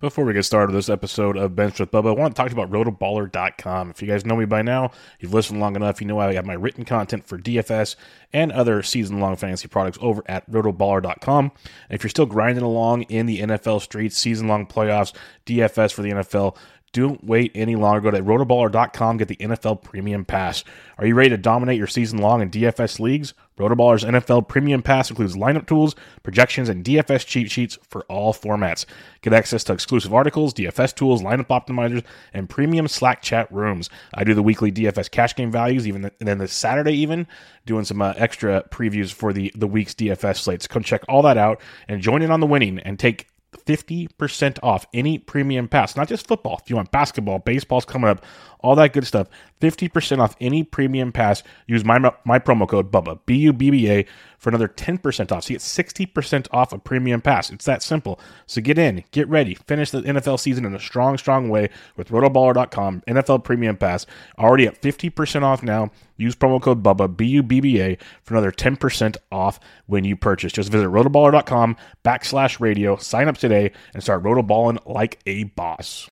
Before we get started with this episode of Benched with Bubba, I want to talk about rotoballer.com. If you guys know me by now, you've listened long enough, you know I have my written content for DFS and other season long fantasy products over at rotoballer.com. And if you're still grinding along in the NFL streets, season long playoffs, DFS for the NFL, don't wait any longer. Go to rotoballer.com, get the NFL Premium Pass. Are you ready to dominate your season long in DFS leagues? Rotoballer's NFL Premium Pass includes lineup tools, projections, and DFS cheat sheets for all formats. Get access to exclusive articles, DFS tools, lineup optimizers, and premium Slack chat rooms. I do the weekly DFS cash game values, even the, and then this Saturday, even doing some uh, extra previews for the the week's DFS slates. Come check all that out and join in on the winning and take 50% off any premium pass, not just football. If you want basketball, baseball's coming up, all that good stuff. 50% off any premium pass. Use my my promo code BUBBA, B U B B A, for another 10% off. So you get 60% off a premium pass. It's that simple. So get in, get ready, finish the NFL season in a strong, strong way with rotoballer.com, NFL Premium Pass. Already at 50% off now. Use promo code BUBBA, B U B B A, for another 10% off when you purchase. Just visit rotoballer.com backslash radio, sign up today, and start rotoballing like a boss.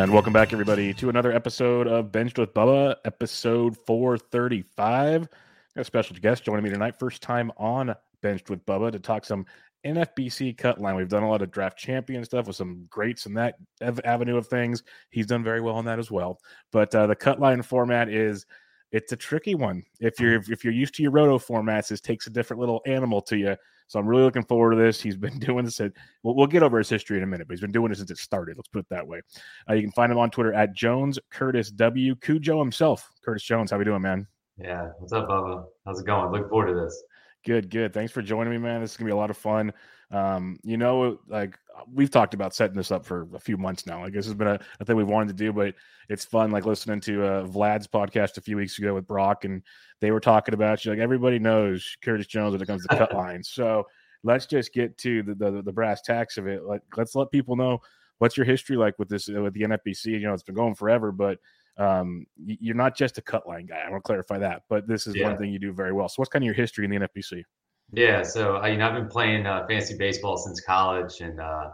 And welcome back, everybody, to another episode of Benched with Bubba, episode 435. Got a special guest joining me tonight. First time on Benched with Bubba to talk some NFBC cut line. We've done a lot of draft champion stuff with some greats in that avenue of things. He's done very well on that as well. But uh, the cut line format is it's a tricky one. If you're if you're used to your roto formats, this takes a different little animal to you. So I'm really looking forward to this. He's been doing this. At, we'll, we'll get over his history in a minute, but he's been doing it since it started. Let's put it that way. Uh, you can find him on Twitter at Jones Curtis W. Cujo himself. Curtis Jones, how we doing, man? Yeah, what's up, Bubba? How's it going? Looking forward to this. Good, good. Thanks for joining me, man. This is gonna be a lot of fun. Um, you know, like we've talked about setting this up for a few months now. Like this has been a, a thing we've wanted to do, but it's fun. Like listening to uh, Vlad's podcast a few weeks ago with Brock, and they were talking about you. Like everybody knows Curtis Jones when it comes to cut lines. So let's just get to the, the, the brass tacks of it. Like let's let people know what's your history like with this with the NFBC. You know, it's been going forever, but um, you're not just a cut line guy. I want to clarify that, but this is yeah. one thing you do very well. So, what's kind of your history in the NFBC? Yeah, so I, you know, I've been playing uh, fantasy baseball since college, and uh,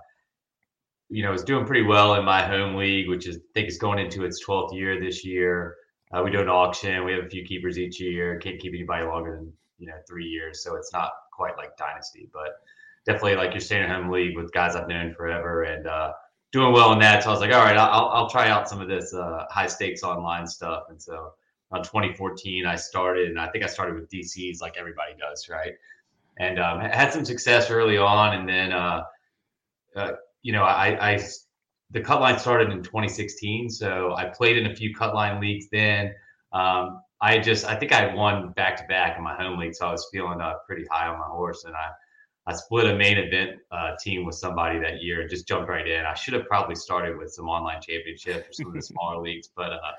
you know, was doing pretty well in my home league, which is I think is going into its 12th year this year. Uh, we do an auction. We have a few keepers each year. Can't keep anybody longer than you know three years, so it's not quite like dynasty, but definitely like your at home league with guys I've known forever, and uh, doing well in that. So I was like, all right, I'll, I'll try out some of this uh, high stakes online stuff. And so around 2014, I started, and I think I started with DCs like everybody does, right? And um, had some success early on, and then uh, uh, you know I, I the cut line started in 2016, so I played in a few cut line leagues then. Um, I just I think I won back to back in my home league, so I was feeling uh, pretty high on my horse, and I I split a main event uh, team with somebody that year and just jumped right in. I should have probably started with some online championships or some of the smaller leagues, but uh,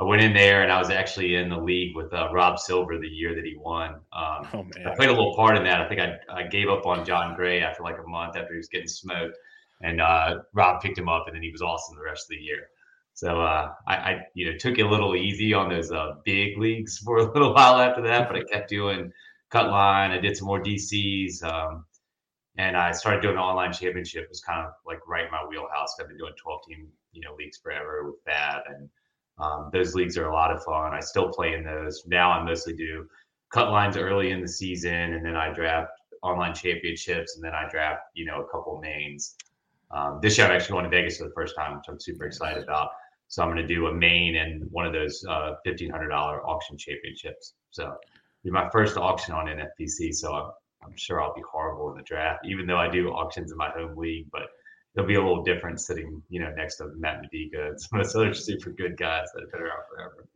I went in there and I was actually in the league with uh, Rob Silver the year that he won. Um, oh, I played a little part in that. I think I, I gave up on Jon Gray after like a month after he was getting smoked, and uh, Rob picked him up, and then he was awesome the rest of the year. So uh, I, I, you know, took it a little easy on those uh, big leagues for a little while after that, but I kept doing cut line. I did some more DCs, um, and I started doing the online championship. It was kind of like right in my wheelhouse. I've been doing 12 team, you know, leagues forever with that, and um, those leagues are a lot of fun. I still play in those. Now I mostly do cut lines early in the season, and then I draft online championships, and then I draft, you know, a couple mains. Um, this year I'm actually going to Vegas for the first time, which I'm super excited about. So I'm going to do a main and one of those uh, $1,500 auction championships. So be my first auction on NFBC. So I'm, I'm sure I'll be horrible in the draft, even though I do auctions in my home league. But it'll be a little different sitting, you know, next to Matt Modica and some of those other super good guys that have been around forever.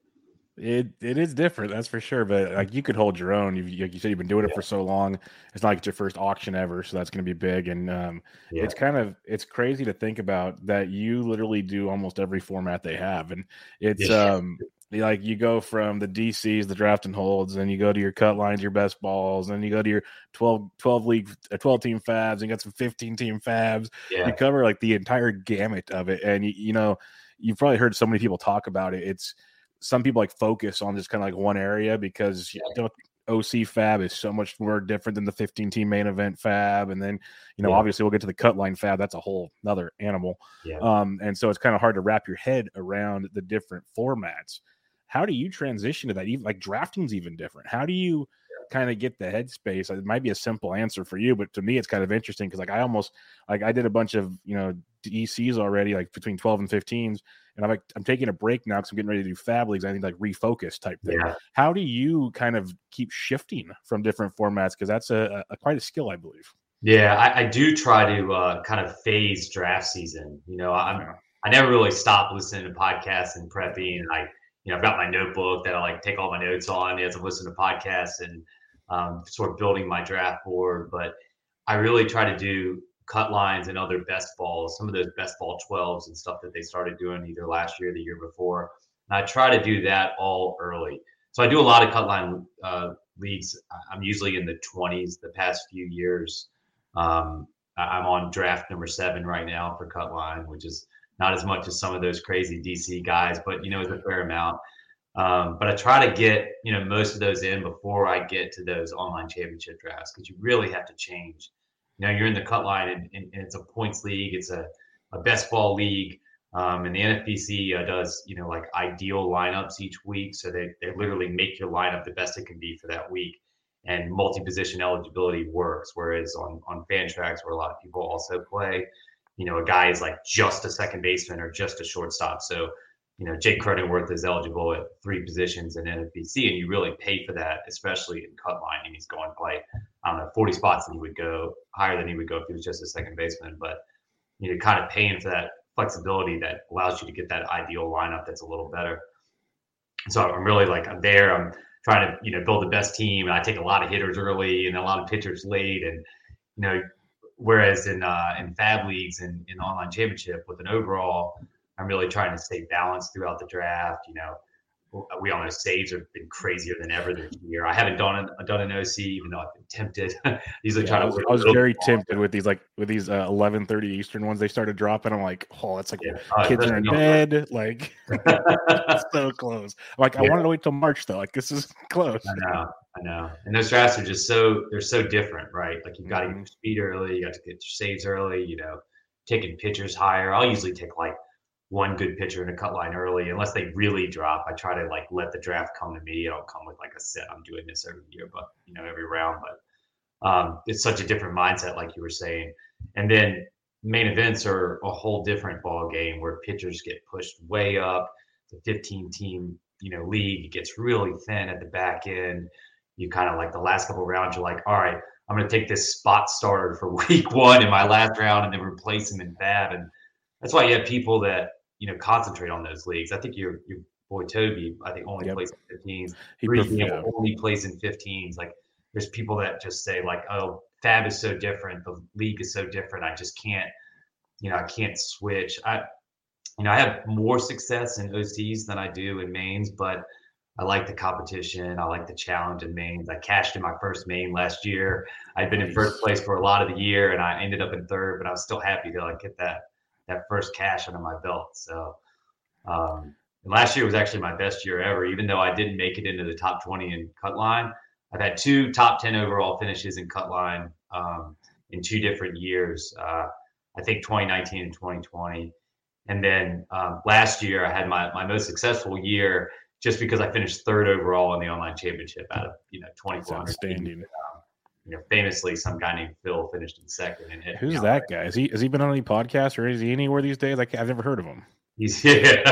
It it is different, that's for sure. But like you could hold your own. You like you said, you've been doing it yeah. for so long. It's not like it's your first auction ever, so that's going to be big. And um, yeah. it's kind of it's crazy to think about that you literally do almost every format they have, and it's yeah. um like you go from the DCs, the draft and holds, and you go to your cut lines, your best balls, and you go to your 12, 12 league, uh, 12 team fabs, and you got some 15 team fabs. Yeah. You cover like the entire gamut of it. And you, you know, you've probably heard so many people talk about it. It's some people like focus on just kind of like one area because yeah. you know, OC fab is so much more different than the 15 team main event fab. And then, you know, yeah. obviously we'll get to the cut line fab. That's a whole another animal. Yeah. Um, and so it's kind of hard to wrap your head around the different formats. How do you transition to that? Even like drafting's even different. How do you kind of get the headspace? It might be a simple answer for you, but to me, it's kind of interesting because like I almost like I did a bunch of, you know, DCs already, like between 12 and 15s and I'm like, I'm taking a break now because I'm getting ready to do fab leagues. I need like refocus type thing. Yeah. How do you kind of keep shifting from different formats? Because that's a, a, quite a skill, I believe. Yeah, I, I do try to uh, kind of phase draft season. You know, I'm yeah. I never really stop listening to podcasts and prepping. And I, you know, I've got my notebook that I like take all my notes on as I'm listening to podcasts and um, sort of building my draft board. But I really try to do cut lines and other best balls, some of those best ball 12s and stuff that they started doing either last year or the year before. And I try to do that all early. So I do a lot of cut line uh, leagues. I'm usually in the 20s the past few years. Um, I'm on draft number seven right now for cut line, which is not as much as some of those crazy DC guys, but you know, it's a fair amount. Um, but I try to get you know most of those in before I get to those online championship drafts because you really have to change you know you're in the cut line and, and, and it's a points league it's a, a best ball league um, and the NFBC uh, does you know like ideal lineups each week so they, they literally make your lineup the best it can be for that week and multi-position eligibility works whereas on on Fantrax where a lot of people also play you know a guy is like just a second baseman or just a shortstop so you know, Jake Cronenworth is eligible at three positions in NFBC, and you really pay for that, especially in cut line. And he's going play, I don't know, 40 spots, and he would go higher than he would go if he was just a second baseman. But you know, kind of paying for that flexibility that allows you to get that ideal lineup that's a little better. So I'm really like I'm there. I'm trying to you know build the best team. And I take a lot of hitters early and a lot of pitchers late, and you know, whereas in uh, in Fab leagues and in online championship with an overall I'm really trying to stay balanced throughout the draft. You know, we all know saves have been crazier than ever this year. I haven't done an, done an OC, even though I've been tempted. Usually yeah, trying to. I was, I was very tempted with these like with these uh, eleven thirty Eastern ones. They started dropping. I'm like, oh, that's like yeah. uh, kids are in bed. Like so close. Like yeah. I wanted to wait till March though. Like this is close. I know. I know. And those drafts are just so they're so different, right? Like you've got to get mm-hmm. your speed early. You got to get your saves early. You know, taking pitchers higher. I'll usually take like one good pitcher in a cut line early, unless they really drop. I try to like let the draft come to me. I don't come with like a set. I'm doing this every year, but you know every round. But um, it's such a different mindset, like you were saying. And then main events are a whole different ball game where pitchers get pushed way up. The 15 team, you know, league it gets really thin at the back end. You kind of like the last couple rounds, you're like, all right, I'm going to take this spot starter for week one in my last round and then replace him in Fab and that's why you have people that you know concentrate on those leagues. I think your your boy Toby, I think only yep. plays in 15s. He yeah. only plays in 15s. Like there's people that just say like, oh, Fab is so different. The league is so different. I just can't, you know, I can't switch. I, you know, I have more success in OCs than I do in mains, but I like the competition. I like the challenge in mains. I cashed in my first main last year. I'd been in first place for a lot of the year, and I ended up in third. But I was still happy to like get that that first cash under my belt. So um, last year was actually my best year ever, even though I didn't make it into the top twenty in cut line. I've had two top ten overall finishes in cut line um, in two different years. Uh, I think 2019 and 2020. And then um, last year, I had my, my most successful year just because I finished third overall in the online championship out of you know 24 outstanding. Um, you know, famously, some guy named Phil finished in second. And hit, Who's that guy? Is he has he been on any podcasts or is he anywhere these days? Like I've never heard of him. He's here.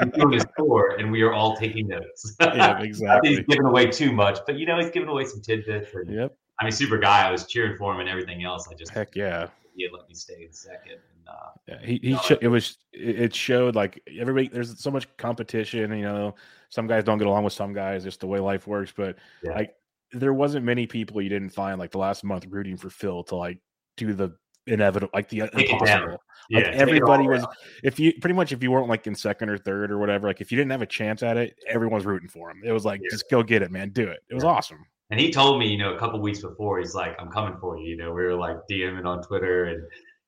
he's doing his tour, and we are all taking notes. yeah, exactly. he's giving away too much, but you know, he's giving away some tidbits. And, yep. I mean, super guy. I was cheering for him and everything else. I just heck yeah. He had let me stay in second. Uh, yeah, he, he sh- it was it showed like everybody there's so much competition you know some guys don't get along with some guys just the way life works but yeah. like there wasn't many people you didn't find like the last month rooting for Phil to like do the inevitable like the impossible. Yeah, like everybody was if you pretty much if you weren't like in second or third or whatever like if you didn't have a chance at it everyone's rooting for him. It was like yeah. just go get it man do it. It was awesome. And he told me you know a couple weeks before he's like i'm coming for you you know we were like dming on twitter and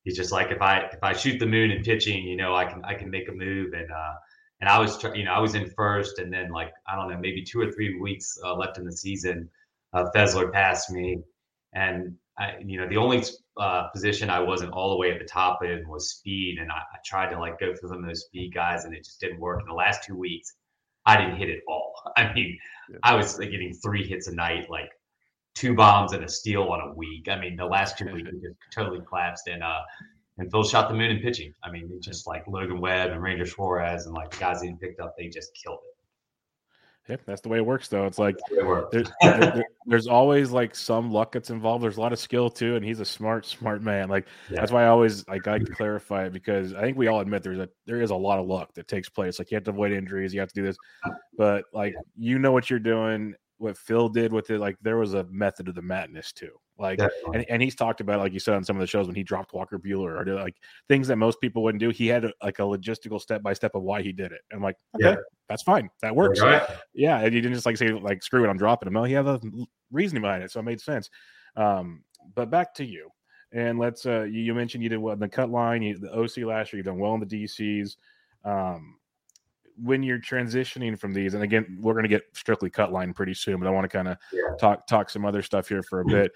he's just like if I if I shoot the moon in pitching, you know, I can I can make a move and uh and I was you know I was in first and then like I don't know maybe two or three weeks uh, left in the season, uh, Fessler passed me and I you know the only uh, position I wasn't all the way at the top in was speed and I, I tried to like go for some of those speed guys and it just didn't work in the last two weeks. I didn't hit it all. I mean, yeah. I was like, getting three hits a night, like two bombs and a steal on a week. I mean, the last two weeks just totally collapsed, and uh, and Phil shot the moon in pitching. I mean, just like Logan Webb and Ranger Suarez and like the guys he picked up, they just killed it. Yep, that's the way it works, though. It's like it there's, there, there's always like some luck that's involved. There's a lot of skill too, and he's a smart, smart man. Like yeah. that's why I always like I clarify it because I think we all admit there's a there is a lot of luck that takes place. Like you have to avoid injuries, you have to do this, but like you know what you're doing, what Phil did with it, like there was a method of the madness too. Like, and, and he's talked about, like you said on some of the shows when he dropped Walker Buehler or like things that most people wouldn't do. He had a, like a logistical step by step of why he did it. And I'm like, okay, yeah. that's fine. That works. Right. Yeah. And he didn't just like say, like, screw it, I'm dropping him. No, he had a reasoning behind it. So it made sense. Um, but back to you. And let's, uh, you, you mentioned you did well in the cut line, you, the OC last year, you've done well in the DCs. Um, when you're transitioning from these, and again, we're going to get strictly cut line pretty soon, but I want to kind of yeah. talk talk some other stuff here for a bit.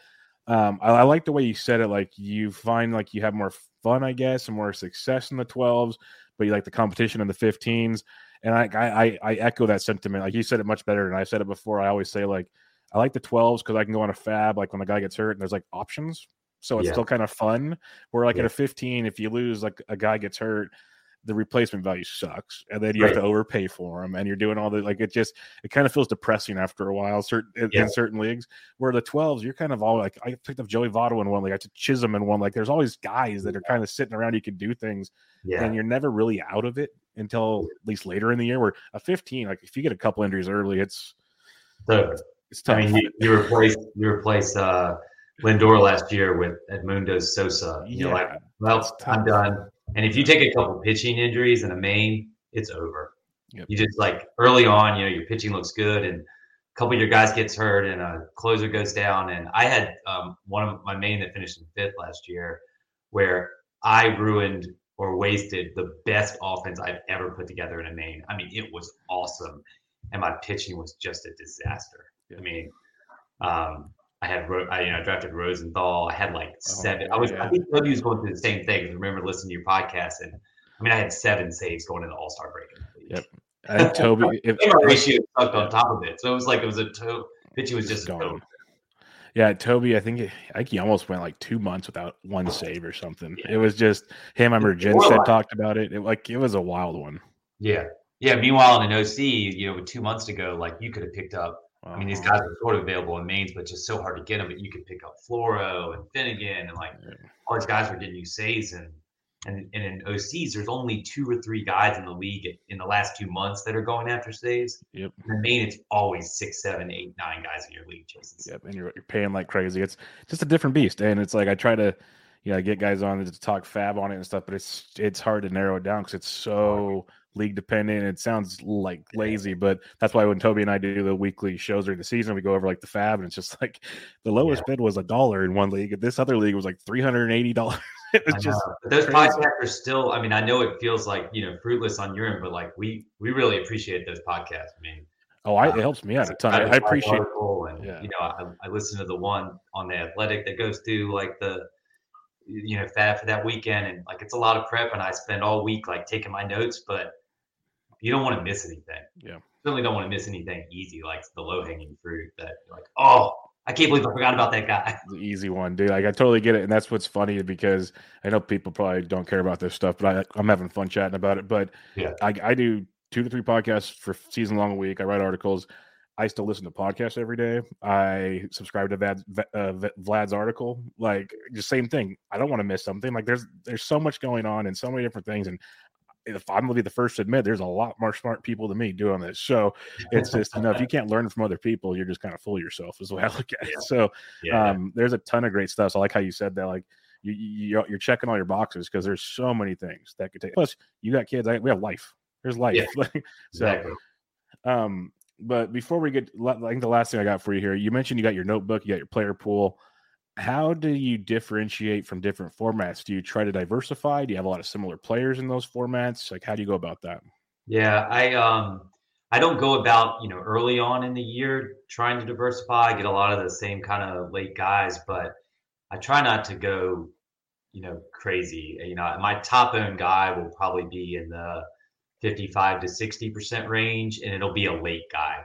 Um, I, I, like the way you said it. Like you find like you have more fun, I guess, and more success in the 12s, but you like the competition in the 15s. And I, I, I echo that sentiment. Like you said it much better than I said it before. I always say like I like the 12s because I can go on a fab like when the guy gets hurt and there's like options, so it's yeah. still kind of fun. Where like yeah. at a 15, if you lose like a guy gets hurt, the replacement value sucks, and then you right. have to overpay for them, and you're doing all the like it just it kind of feels depressing after a while. Certain yeah. in certain leagues where the 12s you're kind of all like I picked up Joey Votto in one league, I took Chisholm in one. Like there's always guys that are kind of sitting around. You can do things, yeah. and you're never really out of it until at least later in the year. Where a 15, like if you get a couple injuries early, it's so, it's tough. I mean, you, you replace you replace uh Lindor last year with Edmundo Sosa. You're yeah, like, well, I'm done. And if you take a couple pitching injuries and a main, it's over. Yep. You just like early on, you know, your pitching looks good, and a couple of your guys gets hurt, and a closer goes down. And I had um, one of my main that finished in fifth last year, where I ruined or wasted the best offense I've ever put together in a main. I mean, it was awesome, and my pitching was just a disaster. Yep. I mean, um, I had I you know drafted Rosenthal. I had like oh, seven. Oh, I was yeah. I think Toby was going through the same thing. I remember listening to your podcast, and I mean I had seven saves going into the All Star break. Yep. I think Toby if, ratio sucked on top of it, so it was like it was a to- pitch. was just going. Yeah, Toby. I think I think he almost went like two months without one save or something. Yeah. It was just him. I remember Jen said talked about it. it. Like it was a wild one. Yeah, yeah. Meanwhile, in an OC, you know, with two months to go, like you could have picked up I mean, these guys are sort of available in mains, but just so hard to get them. But you could pick up Floro and Finnegan, and like all these guys were getting you saves, and And, and in OCs, there's only two or three guys in the league in the last two months that are going after stays. Yep. In the main, it's always six, seven, eight, nine guys in your league chasing. Yep. And you're, you're paying like crazy. It's just a different beast. And it's like I try to, you know, get guys on to talk fab on it and stuff, but it's it's hard to narrow it down because it's so league dependent. It sounds like lazy, but that's why when Toby and I do the weekly shows during the season, we go over like the fab, and it's just like the lowest yeah. bid was a dollar in one league. This other league was like three hundred and eighty dollars. it was just those podcasts are still. I mean, I know it feels like you know fruitless on your end, but like we we really appreciate those podcasts. I mean. Oh, I, it um, helps me out a ton. I, I appreciate. And, yeah. You know, I, I listen to the one on the Athletic that goes through like the you know fab for that weekend and like it's a lot of prep and i spend all week like taking my notes but you don't want to miss anything. Yeah. Certainly don't want to miss anything easy, like the low hanging fruit that like, oh, I can't believe I forgot about that guy. The easy one, dude. Like I totally get it, and that's what's funny because I know people probably don't care about this stuff, but I, am having fun chatting about it. But yeah, I, I do two to three podcasts for season long a week. I write articles. I still listen to podcasts every day. I subscribe to Vlad's, uh, Vlad's article. Like the same thing. I don't want to miss something. Like there's there's so much going on and so many different things, and if I'm gonna be the first to admit, there's a lot more smart people than me doing this. So it's just you know if you can't learn from other people, you're just kind of fool yourself. Is the way I look at it. So yeah. um, there's a ton of great stuff. So I like how you said that. Like you, you are checking all your boxes because there's so many things that could take. Plus, you got kids. I, we have life. There's life. Yeah. so, exactly. um, but before we get, I think the last thing I got for you here, you mentioned you got your notebook, you got your player pool how do you differentiate from different formats? Do you try to diversify? Do you have a lot of similar players in those formats? Like, how do you go about that? Yeah, I um, I don't go about you know early on in the year trying to diversify. I get a lot of the same kind of late guys, but I try not to go you know crazy. You know, my top owned guy will probably be in the 55 to 60 percent range, and it'll be a late guy.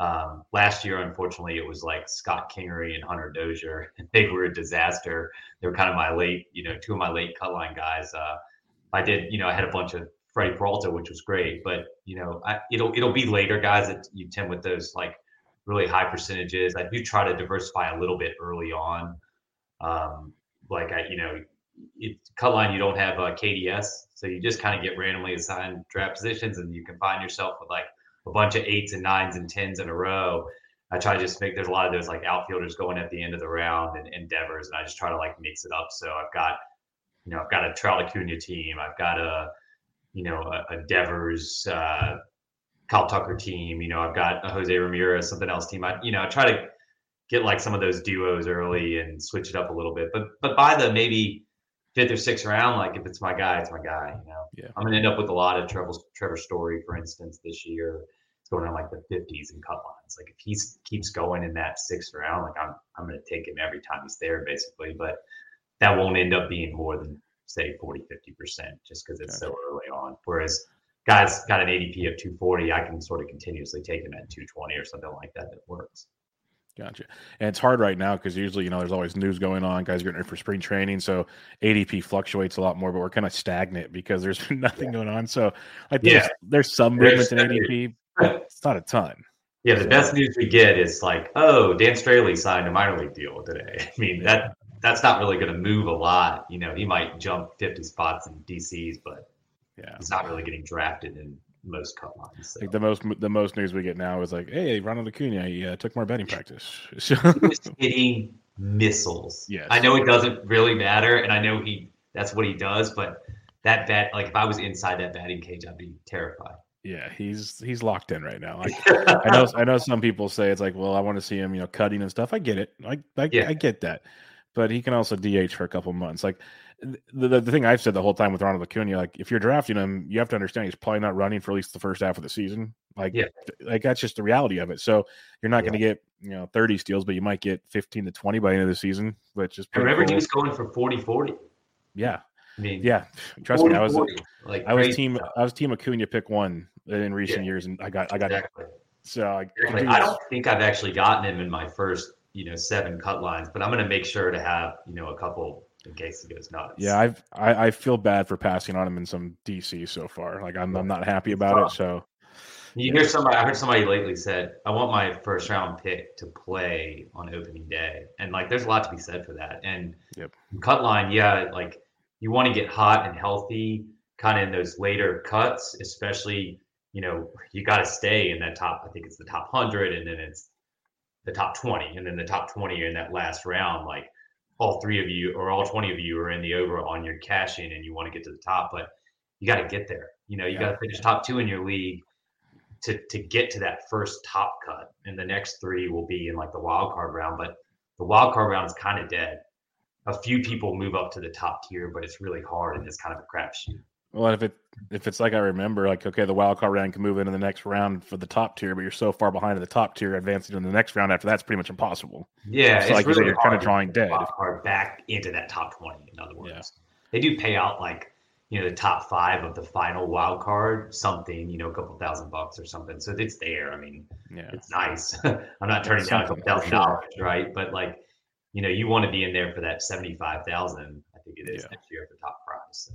Um, last year, unfortunately, it was like Scott Kingery and Hunter Dozier. They were a disaster. They were kind of my late, you know, two of my late cut line guys. Uh, I did, you know, I had a bunch of Freddie Peralta, which was great, but you know, I, it'll it'll be later guys that you tend with those like really high percentages. I do try to diversify a little bit early on. Um, like I, you know, it, cut line you don't have a KDS, so you just kind of get randomly assigned draft positions, and you can find yourself with like a bunch of eights and nines and tens in a row. I try to just make there's a lot of those like outfielders going at the end of the round and endeavors, and I just try to like mix it up. So I've got, you know, I've got a Trout Acuna team, I've got a, you know, a, a Devers, uh, Kyle Tucker team, you know, I've got a Jose Ramirez, something else team. I, you know, I try to get like some of those duos early and switch it up a little bit. But but by the maybe fifth or sixth round, like if it's my guy, it's my guy. You know, yeah. I'm gonna end up with a lot of Trevor Trevor Story, for instance, this year. It's going on like the 50s and cut lines. Like if he keeps going in that sixth round, like I'm I'm gonna take him every time he's there, basically. But that won't end up being more than say 40, 50 percent, just because it's so early on. Whereas guys got an ADP of 240, I can sort of continuously take him at 220 or something like that that works. Gotcha. And it's hard right now because usually, you know, there's always news going on. Guys are getting ready for spring training, so ADP fluctuates a lot more. But we're kind of stagnant because there's been nothing yeah. going on. So like, there's, yeah. there's some movement in ADP, but it's not a ton. Yeah, the so, best news we get is like, oh, Dan Straily signed a minor league deal today. I mean that that's not really going to move a lot. You know, he might jump 50 spots in DCs, but yeah, he's not really getting drafted in most cut lines. So. Like the most the most news we get now is like, hey, Ronald Acuna, he uh, took more betting practice. he was hitting missiles. Yes. I know it doesn't really matter, and I know he that's what he does, but that bat, like if I was inside that batting cage, I'd be terrified. Yeah, he's he's locked in right now. Like, I know I know some people say it's like, well, I want to see him, you know, cutting and stuff. I get it. I I, yeah. I get that, but he can also DH for a couple months. Like the, the, the thing I've said the whole time with Ronald Acuna, like if you're drafting him, you have to understand he's probably not running for at least the first half of the season. Like, yeah. like that's just the reality of it. So you're not yeah. going to get you know 30 steals, but you might get 15 to 20 by the end of the season. Which is remember cool. he was going for 40 40. Yeah, I mean, yeah. Trust 40, me, I was 40, like I was team stuff. I was team Acuna pick one in recent yeah. years, and I got I got exactly. So I, exactly. I don't think I've actually gotten him in my first you know seven cut lines, but I'm going to make sure to have you know a couple in case he goes nuts. Yeah, I've I, I feel bad for passing on him in some DC so far. Like I'm I'm not happy about it. So you hear somebody I heard somebody lately said, I want my first round pick to play on opening day. And like there's a lot to be said for that. And yep. cut line, yeah, like you want to get hot and healthy kind of in those later cuts, especially, you know, you got to stay in that top, I think it's the top 100 and then it's the top 20 and then the top 20 in that last round like all three of you or all 20 of you are in the over on your cash in and you want to get to the top but you got to get there. You know you yeah. got to finish top two in your league to to get to that first top cut and the next three will be in like the wild card round but the wild card round is kind of dead. A few people move up to the top tier but it's really hard and it's kind of a crapshoot well, if it if it's like I remember, like okay, the wild card round can move into the next round for the top tier, but you're so far behind in the top tier, advancing to the next round after that's pretty much impossible. Yeah, so like really you're kind of drawing dead. Wild card back into that top twenty. In other words, yeah. they do pay out like you know the top five of the final wild card something you know a couple thousand bucks or something so it's there i mean yeah. it's nice i'm not turning down a couple thousand dollars right but like you know you want to be in there for that 75000 i think it is yeah. next year for top prize so.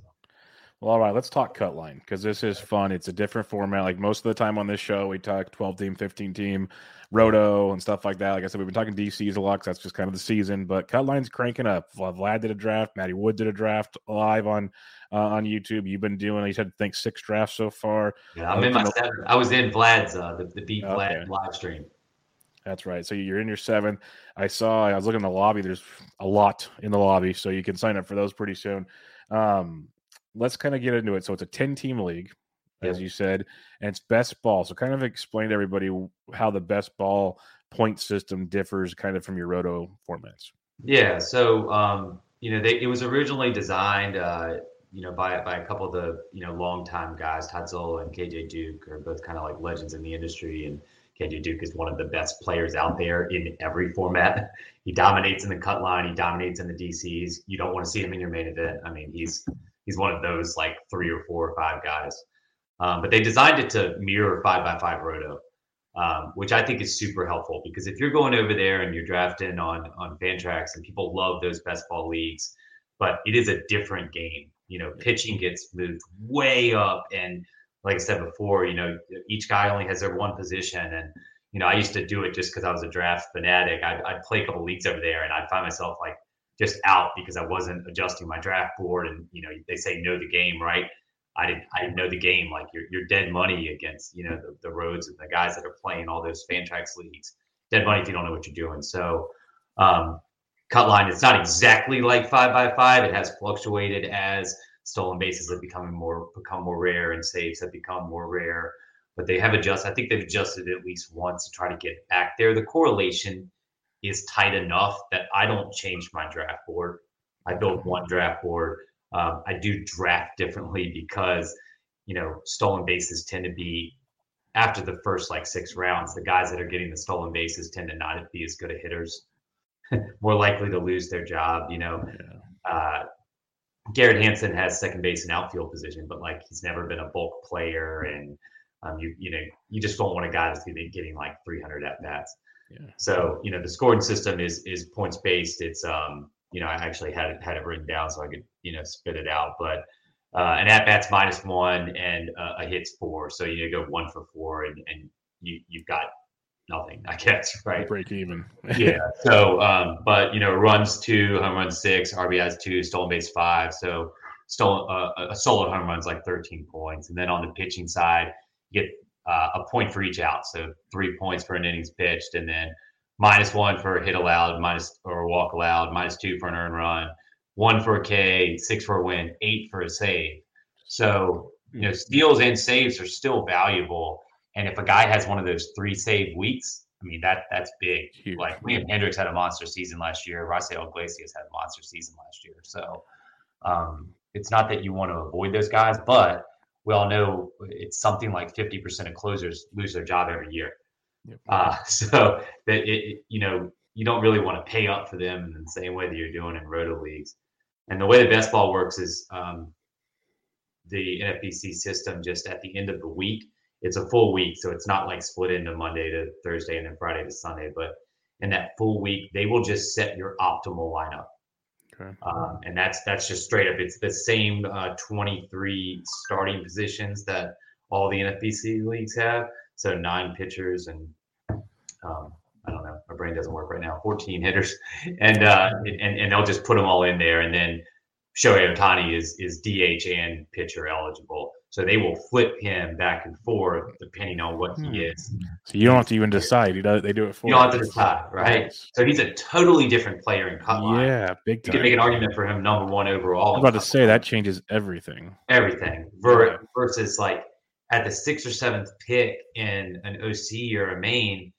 Well, all right, let's talk cut line because this is fun. It's a different format. Like most of the time on this show, we talk 12 team, 15 team, roto, and stuff like that. Like I said, we've been talking DCs a lot because that's just kind of the season. But cut line's cranking up. Vlad did a draft. Matty Wood did a draft live on uh, on YouTube. You've been doing, you said, I think six drafts so far. Yeah, I'm in my seventh. I was in Vlad's, uh, the, the Beat Vlad okay. live stream. That's right. So you're in your seventh. I saw, I was looking in the lobby. There's a lot in the lobby. So you can sign up for those pretty soon. Um, let's kind of get into it. So it's a 10 team league, as you said, and it's best ball. So kind of explain to everybody how the best ball point system differs kind of from your roto formats. Yeah. So, um, you know, they, it was originally designed, uh, you know, by, by a couple of the, you know, longtime guys, Todd Zola and KJ Duke are both kind of like legends in the industry. And KJ Duke is one of the best players out there in every format. He dominates in the cut line. He dominates in the DCs. You don't want to see him in your main event. I mean, he's he's one of those like three or four or five guys. Um, but they designed it to mirror five by five roto, um, which I think is super helpful because if you're going over there and you're drafting on on Fantrax and people love those best ball leagues, but it is a different game. You know, pitching gets moved way up, and like I said before, you know, each guy only has their one position, and you know, I used to do it just because I was a draft fanatic. I'd, I'd play a couple leagues over there, and I'd find myself like just out because I wasn't adjusting my draft board. And you know, they say know the game, right? I didn't I didn't know the game. Like you're you're dead money against you know the, the roads and the guys that are playing all those Fantrax leagues. Dead money if you don't know what you're doing. So um, cut line, it's not exactly like five by five. It has fluctuated as stolen bases have become more become more rare and saves have become more rare. But they have adjusted. I think they've adjusted at least once to try to get back there. The correlation is tight enough that I don't change my draft board. I build one draft board. Um, I do draft differently because, you know, stolen bases tend to be after the first like six rounds. The guys that are getting the stolen bases tend to not be as good at hitters, more likely to lose their job. You know, yeah. uh, Garrett Hampson has second base and outfield position, but like he's never been a bulk player, and um, you you know you just don't want a guy that's going to be getting like 300 at bats. Yeah. So you know the scoring system is is points based. It's um you know I actually had it had it written down so I could you know spit it out. But uh, an at bats minus one and uh, a hits four. So you go one for four and and you you've got nothing I guess right. Break even. yeah. So um but you know runs two, home runs six, RBIs two, stolen base five. So stolen uh, a solo home runs like 13 points, and then on the pitching side you get uh, a point for each out. So three points for an innings pitched, and then minus one for a hit allowed, minus or a walk allowed, minus two for an earned run, one for a K, six for a win, eight for a save. So you know steals and saves are still valuable. And if a guy has one of those three save weeks, I mean that that's big. Huge. Like Liam Hendriks had a monster season last year. Raisel Iglesias had a monster season last year. So um, it's not that you want to avoid those guys, but we all know it's something like 50% of closers lose their job every year. Yep. Uh, so that it, you know, you don't really want to pay up for them in the same way that you're doing in roto leagues. And the way the best ball works is um, the NFBC system just at the end of the week, it's a full week. So it's not like split into Monday to Thursday and then Friday to Sunday, but in that full week, they will just set your optimal lineup. Okay. Um, and that's that's just straight up. It's the same uh, 23 starting positions that all the NFBC leagues have. So nine pitchers and um, I don't know, my brain doesn't work right now. 14 hitters, and uh, and and they'll just put them all in there, and then Shohei Ohtani is is DH and pitcher eligible. So they will flip him back and forth depending on what he Hmm. is. So you don't have to even decide. He does, they do it for You don't have to decide, right? Nice. So he's a totally different player in cut line. Yeah, big You can make an argument for him number one overall. I was in about to say line. that changes everything. everything ver- Yeah. versus like at the sixth or seventh pick in an OC or a main,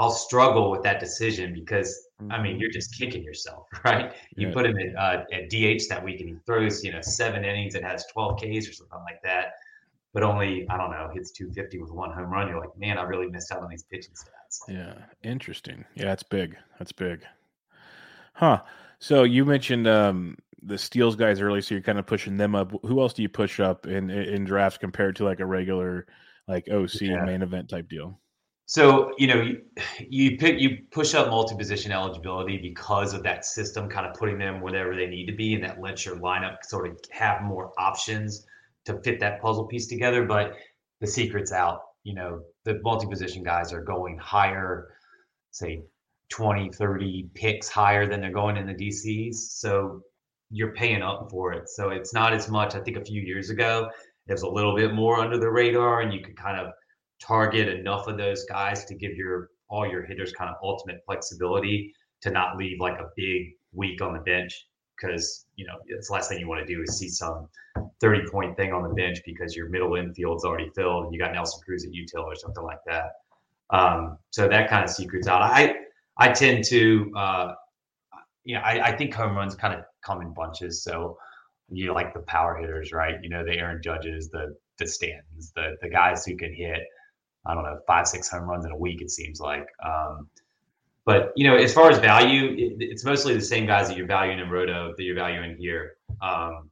I'll struggle with that decision because I mean you're just kicking yourself, right? You put him at, uh, at DH that week and he throws you know seven innings and has 12 Ks or something like that, but only I don't know hits 250 with one home run. You're like, man, I really missed out on these pitching stats. Like, Yeah, interesting. Yeah, that's big. That's big. Huh. So you mentioned um, the steals guys early, so you're kind of pushing them up. Who else do you push up in in drafts compared to like a regular like OC Yeah. main event type deal? So you know you, you pick you push up multi-position eligibility because of that system, kind of putting them wherever they need to be, and that lets your lineup sort of have more options to fit that puzzle piece together. But the secret's out. You know the multi-position guys are going higher, say 20, 30 picks higher than they're going in the DCs. So you're paying up for it. So it's not as much. I think a few years ago it was a little bit more under the radar, and you could kind of target enough of those guys to give your all your hitters kind of ultimate flexibility to not leave like a big week on the bench because you know it's the last thing you want to do is see some 30 point thing on the bench because your middle infield's already filled and you got Nelson Cruz at util or something like that. Um, so that kind of secrets out. I I tend to uh, you know I, I think home runs kind of come in bunches. So you like the power hitters, right? You know the Aaron Judges, the the Stantons, the the guys who can hit I don't know, five, six home runs in a week, it seems like. Um, but, you know, as far as value, it, it's mostly the same guys that you're valuing in Roto that you're valuing here. Um,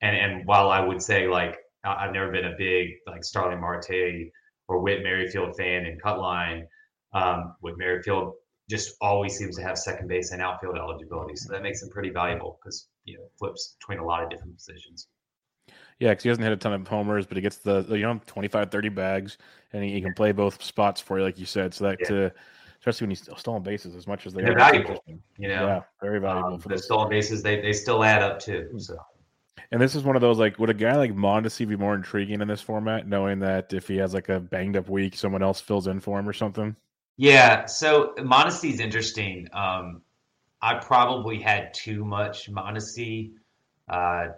and, and while I would say, like, I've never been a big, like, Starling Marte or Whit Merrifield fan in Cutline, um, Whit Merrifield just always seems to have second base and outfield eligibility. So that makes him pretty valuable because, you know, flips between a lot of different positions. Yeah, because he hasn't hit a ton of homers, but he gets the you know 25, 30 bags, and he, he can play both spots for you, like you said. So that, Yeah. uh, especially when he's still stolen bases as much as they They're are, valuable. You know, Yeah, very valuable um, for the stolen bases, they, they still add up too. So. And this is one of those like, would a guy like Mondesi be more intriguing in this format, knowing that if he has like a banged up week, someone else fills in for him or something? Yeah, so Mondesi is interesting. Um, I probably had too much Mondesi uh,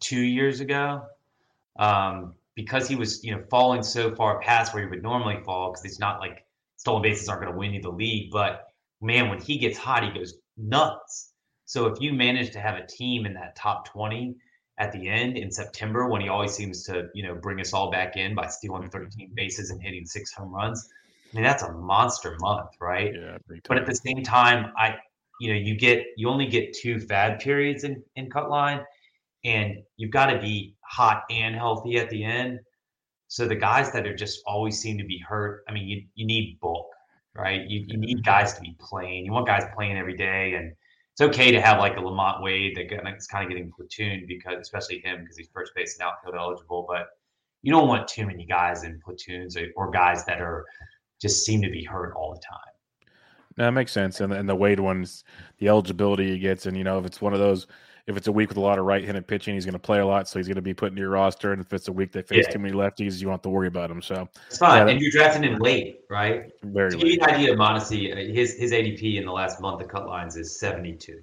two years ago um, because he was, you know, falling so far past where he would normally fall. Because it's not like stolen bases aren't going to win you the league, but man, when he gets hot, he goes nuts. So if you manage to have a team in that top twenty at the end in September, when he always seems to, you know, bring us all back in by stealing 13 bases and hitting six home runs. I mean, that's a monster month, right? Yeah, But at the same time, I, you know, you get you only get two fad periods in in cut line, and you've got to be hot and healthy at the end. So the guys that are just always seem to be hurt. I mean, you you need bulk, right? You you need mm-hmm. guys to be playing. You want guys playing every day, and it's okay to have like a LaMonte Wade that's kind of getting platooned because, especially him, because he's first base and outfield eligible. But you don't want too many guys in platoons or, or guys that are just seem to be hurt all the time. No, that makes sense. And and the Wade one's the eligibility he gets, and you know if it's one of those, if it's a week with a lot of right-handed pitching, he's going to play a lot, so he's going to be put into your roster. And if it's a week that face Yeah. too many lefties, you want to worry about him. So It's fine, Yeah, and you're drafting him late, right? very To give you an idea of Mondesi, uh, his his ADP in the last month of cut lines is 72.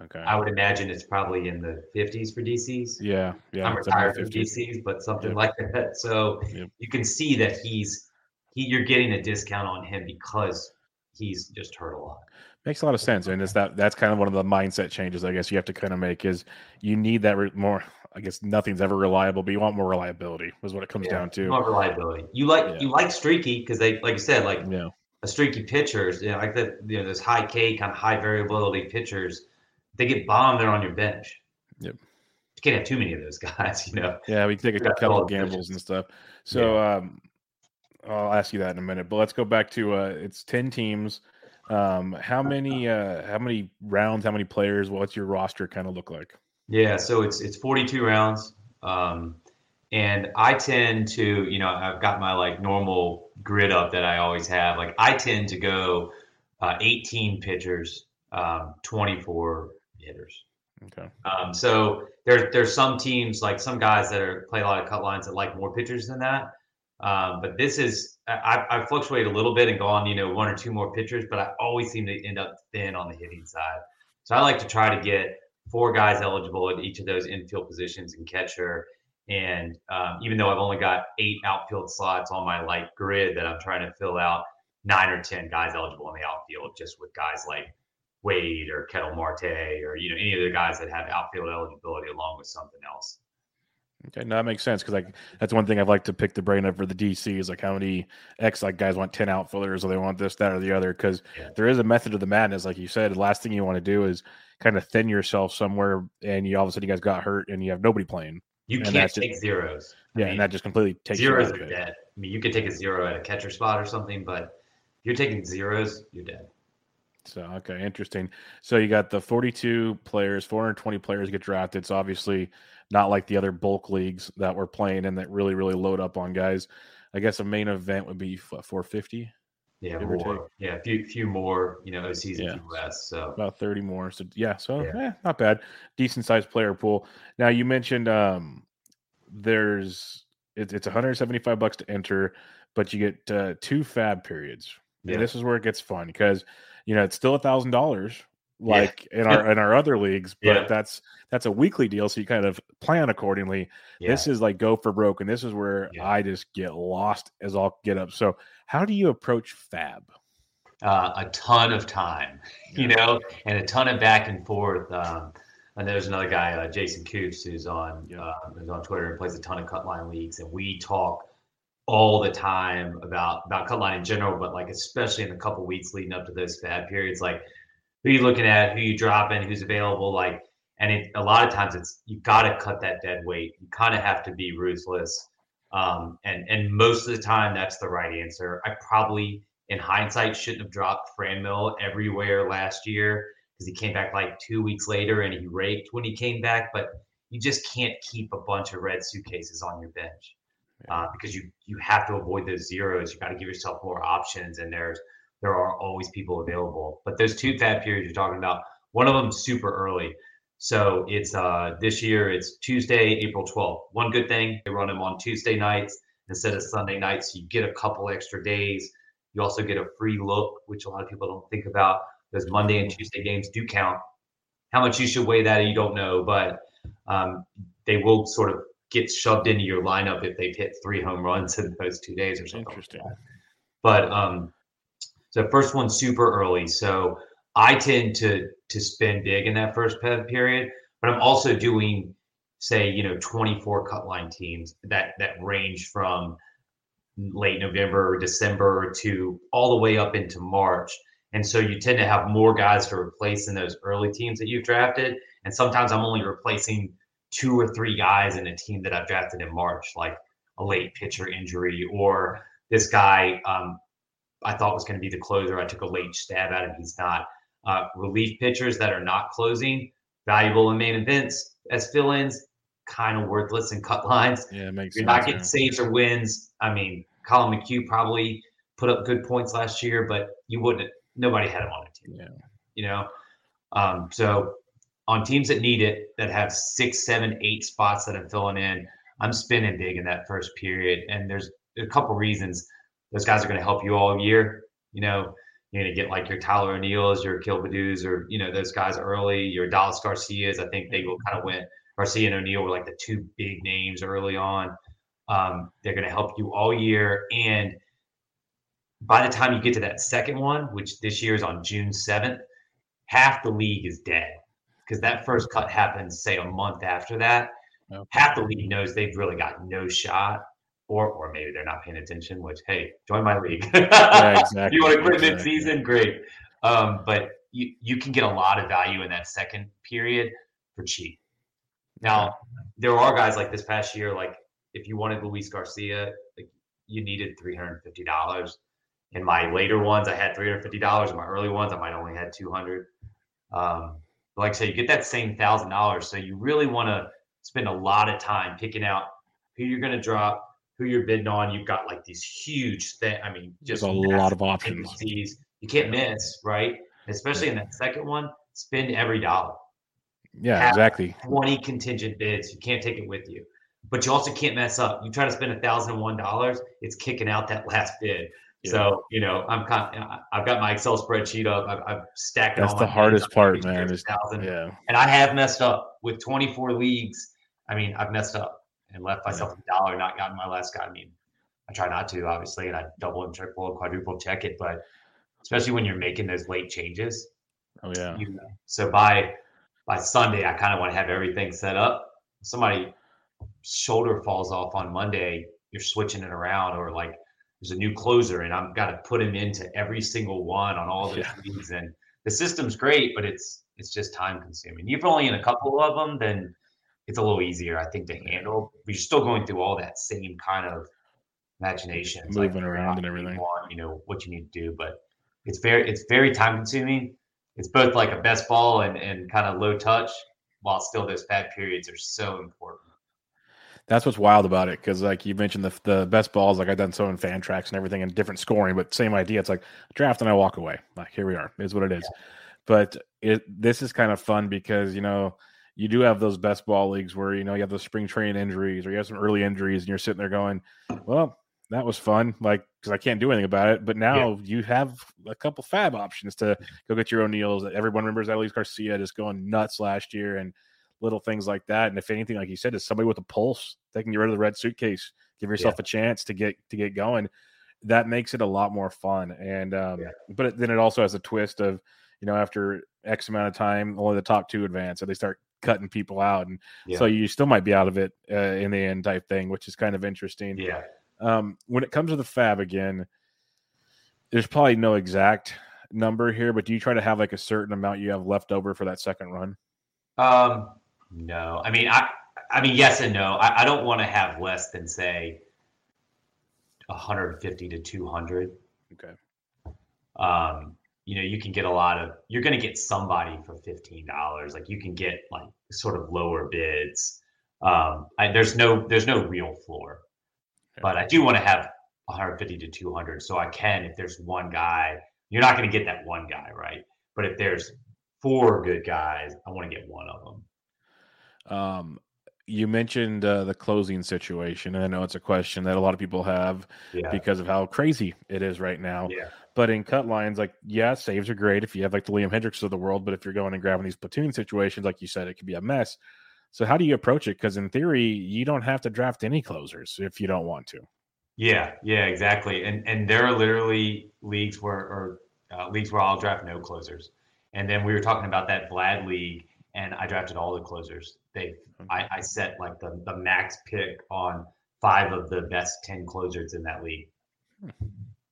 Okay. I would imagine it's probably in the 50s for DCs. Yeah, yeah. I'm in retired from DCs, but something Yep. like that. So Yep. you can see that he's he you're getting a discount on him because he's just hurt a lot. Makes a lot of sense, and it's that that's kind of one of the mindset changes I guess you have to kind of make is you need that re- more. I guess nothing's ever reliable, but you want more reliability. Is what it comes down to. Not reliability. You like Yeah. you like streaky because they like you said like Yeah, a streaky pitchers, you know, like that, you know, those high K kind of high variability pitchers, they get bombed. They're on your bench. Yep. You can't have too many of those guys, you know. yeah. We take a couple of gambles pitches. and stuff. So um, I'll ask you that in a minute, but let's go back to uh, it's ten teams. Um, how many uh, how many rounds? How many players? What's your roster kind of look like? Yeah, so it's it's 42 rounds, um, and I tend to, you know, I've got my like normal grid up that I always have. Like I tend to go uh, 18 pitchers, um, 24 hitters. Okay. Um, so there's there's some teams like some guys that are play a lot of cut lines that like more pitchers than that. Um, but this is I, I fluctuate a little bit and go on you know one or two more pitchers, but I always seem to end up thin on the hitting side. So I like to try to get four guys eligible at each of those infield positions and catcher. And um, even though I've only got eight outfield slots on my like grid that I'm trying to fill out, nine or ten guys eligible in the outfield, just with guys like Wade or Ketel Marte or you know any of the guys that have outfield eligibility along with something else. Okay, no, that makes sense because like that's one thing I've like to pick the brain of for the DC is like how many X like guys want ten outfielders or they want this, that, or the other. Because yeah. there is a method of the madness, like you said. The last thing you want to do is kind of thin yourself somewhere, and you all of a sudden you guys got hurt and you have nobody playing. You and can't take just, zeros. Yeah, I mean, and that just completely takes zeros are dead. I mean, you could take a zero at a catcher spot or something, but if you're taking zeros, you're dead. So okay, interesting. So you got the 42 players, 420 players get drafted. So obviously not like the other bulk leagues that we're playing and that really really load up on guys. I guess a main event would be 450. Yeah, more. Yeah, a few few more. You know, OCs yeah. less. So about 30 more. So yeah, so yeah. Eh, not bad. Decent sized player pool. Now you mentioned um there's it, it's 175 bucks to enter, but you get uh, two fab periods. Yeah. And this is where it gets fun because you know it's still a thousand dollars like yeah. in our in our other leagues but yeah. that's that's a weekly deal so you kind of plan accordingly yeah. this is like go for broke and this is where i just get lost as i'll get up so how do you approach fab uh, a ton of time you know and a ton of back and forth um, and there's another guy uh, jason coops who's on uh, who's on twitter and plays a ton of cut line leagues and we talk all the time about about cut line in general, but like especially in the couple weeks leading up to those fab periods, like who you looking at, who you dropping, who's available, like and it, a lot of times it's you got to cut that dead weight. You kind of have to be ruthless, um, and and most of the time that's the right answer. I probably, in hindsight, shouldn't have dropped Franmil everywhere last year because he came back like two weeks later and he raked when he came back. But you just can't keep a bunch of red suitcases on your bench uh, because you you have to avoid those zeros. You got to give yourself more options, and there's there are always people available. But those two fab periods you're talking about, one of them super early. So it's uh this year it's Tuesday, April 12th. One good thing, they run them on Tuesday nights instead of Sunday nights. So you get a couple extra days. You also get a free look, which a lot of people don't think about. because Monday and Tuesday games do count. How much you should weigh that, you don't know, but um, they will sort of get shoved into your lineup if they've hit three home runs in those two days or something. Interesting. Like but um, so first one super early. So I tend to to spend big in that first period, but I'm also doing say you know 24 cut line teams that that range from late November or December to all the way up into March. And so you tend to have more guys to replace in those early teams that you've drafted. And sometimes I'm only replacing two or three guys in a team that I've drafted in March, like a late pitcher injury or this guy um, I thought was going to be the closer. I took a late stab at him. He's not. Uh, relief pitchers that are not closing, valuable in main events as fill-ins, kind of worthless in cut lines. Yeah, it makes You're sense, not getting yeah. saves or wins. I mean, Collin McHugh probably put up good points last year, but you wouldn't. Nobody had him on the team. Yeah. You know, um, so on teams that need it, that have six, seven, eight spots that I'm filling in, I'm spinning big in that first period. And there's a couple reasons. Those guys are going to help you all year. You know, you're going to get like your Tyler O'Neill's, your Akil Baddoo's, or, you know, those guys early, your Adolis Garcias. I think they will kind of win. Garcia and O'Neill were like the two big names early on. Um, they're going to help you all year. And by the time you get to that second one, which this year is on June 7th, half the league is dead because that first cut happens, say, a month after that. Okay. Half the league knows they've really got no shot, or or maybe they're not paying attention. Which, hey, join my league. yeah, exactly. you want to quit exactly. mid-season? Great. Um, but you you can get a lot of value in that second period for cheap. Now, there are guys like this past year, like if you wanted Luis Garcia, like you needed three hundred fifty dollars. In my later ones, I had three hundred fifty dollars. In my early ones, I might only had two hundred. Um, like I say, you get that same thousand dollars. So you really want to spend a lot of time picking out who you're going to drop, who you're bidding on. You've got like these huge thing. I mean, just There's a lot of options. You can't miss, right? Especially in that second one, spend every dollar. Yeah, exactly. 20 contingent bids. You can't take it with you. But you also can't mess up. You try to spend a thousand and one dollars, it's kicking out that last bid. Yeah. So you know, I'm kind. Of, I've got my Excel spreadsheet up. I've, I've stacked. That's the hardest part, man. Is, yeah. And I have messed up with 24 leagues. I mean, I've messed up and left myself a dollar, not gotten my last guy. I mean, I try not to, obviously, and I double and triple and quadruple check it. But especially when you're making those late changes. Oh yeah. You, so by by Sunday, I kind of want to have everything set up. Somebody shoulder falls off on Monday, you're switching it around, or like there's a new closer and I've got to put him into every single one on all the yeah. leagues. And the system's great, but it's it's just time consuming. If you're only in a couple of them, then it's a little easier, I think, to handle. But you're still going through all that same kind of imagination, moving like, around and everything. You, want, you know what you need to do, but it's very it's very time consuming. It's both like a best ball and and kind of low touch, while still those fab periods are so important that's what's wild about it because like you mentioned the the best balls like I've done so in Fantrax and everything and different scoring, but same idea. It's like draft and I walk away. Like here we are, is what it is. Yeah. But it this is kind of fun because you know you do have those best ball leagues where you know you have those spring training injuries or you have some early injuries and you're sitting there going, well, that was fun, like because I can't do anything about it. But now yeah. you have a couple fab options to go get your O'Neills. Everyone remembers Adolis Garcia just going nuts last year and little things like that. And if anything, like you said, is somebody with a pulse that can get rid of the red suitcase, give yourself yeah. a chance to get to get going. That makes it a lot more fun. And um, yeah. but it, then it also has a twist of you know after X amount of time, only the top two advance, so they start cutting people out, and yeah. so you still might be out of it uh, in the end type thing, which is kind of interesting. Yeah. Um, when it comes to the fab again, there's probably no exact number here, but do you try to have like a certain amount you have left over for that second run? Um, no, I mean, I, I mean, yes and no. I, I don't want to have less than say 150 to 200. Okay. Um, you know, you can get a lot of. You're going to get somebody for fifteen dollars. Like you can get like sort of lower bids. Um, I, there's no there's no real floor, okay. but I do want to have 150 to 200, so I can if there's one guy. You're not going to get that one guy, right? But if there's four good guys, I want to get one of them. Um, you mentioned uh, the closing situation, and I know it's a question that a lot of people have yeah. because of how crazy it is right now. Yeah. But in cut lines, like yeah, saves are great if you have like the Liam Hendriks of the world, but if you're going and grabbing these platoon situations, like you said, it could be a mess. So how do you approach it? Because in theory, you don't have to draft any closers if you don't want to. Yeah, yeah, exactly. And and there are literally leagues where or uh, leagues where I'll draft no closers. And then we were talking about that Vlad league and I drafted all the closers. They, I, I set like the the max pick on five of the best ten closers in that league.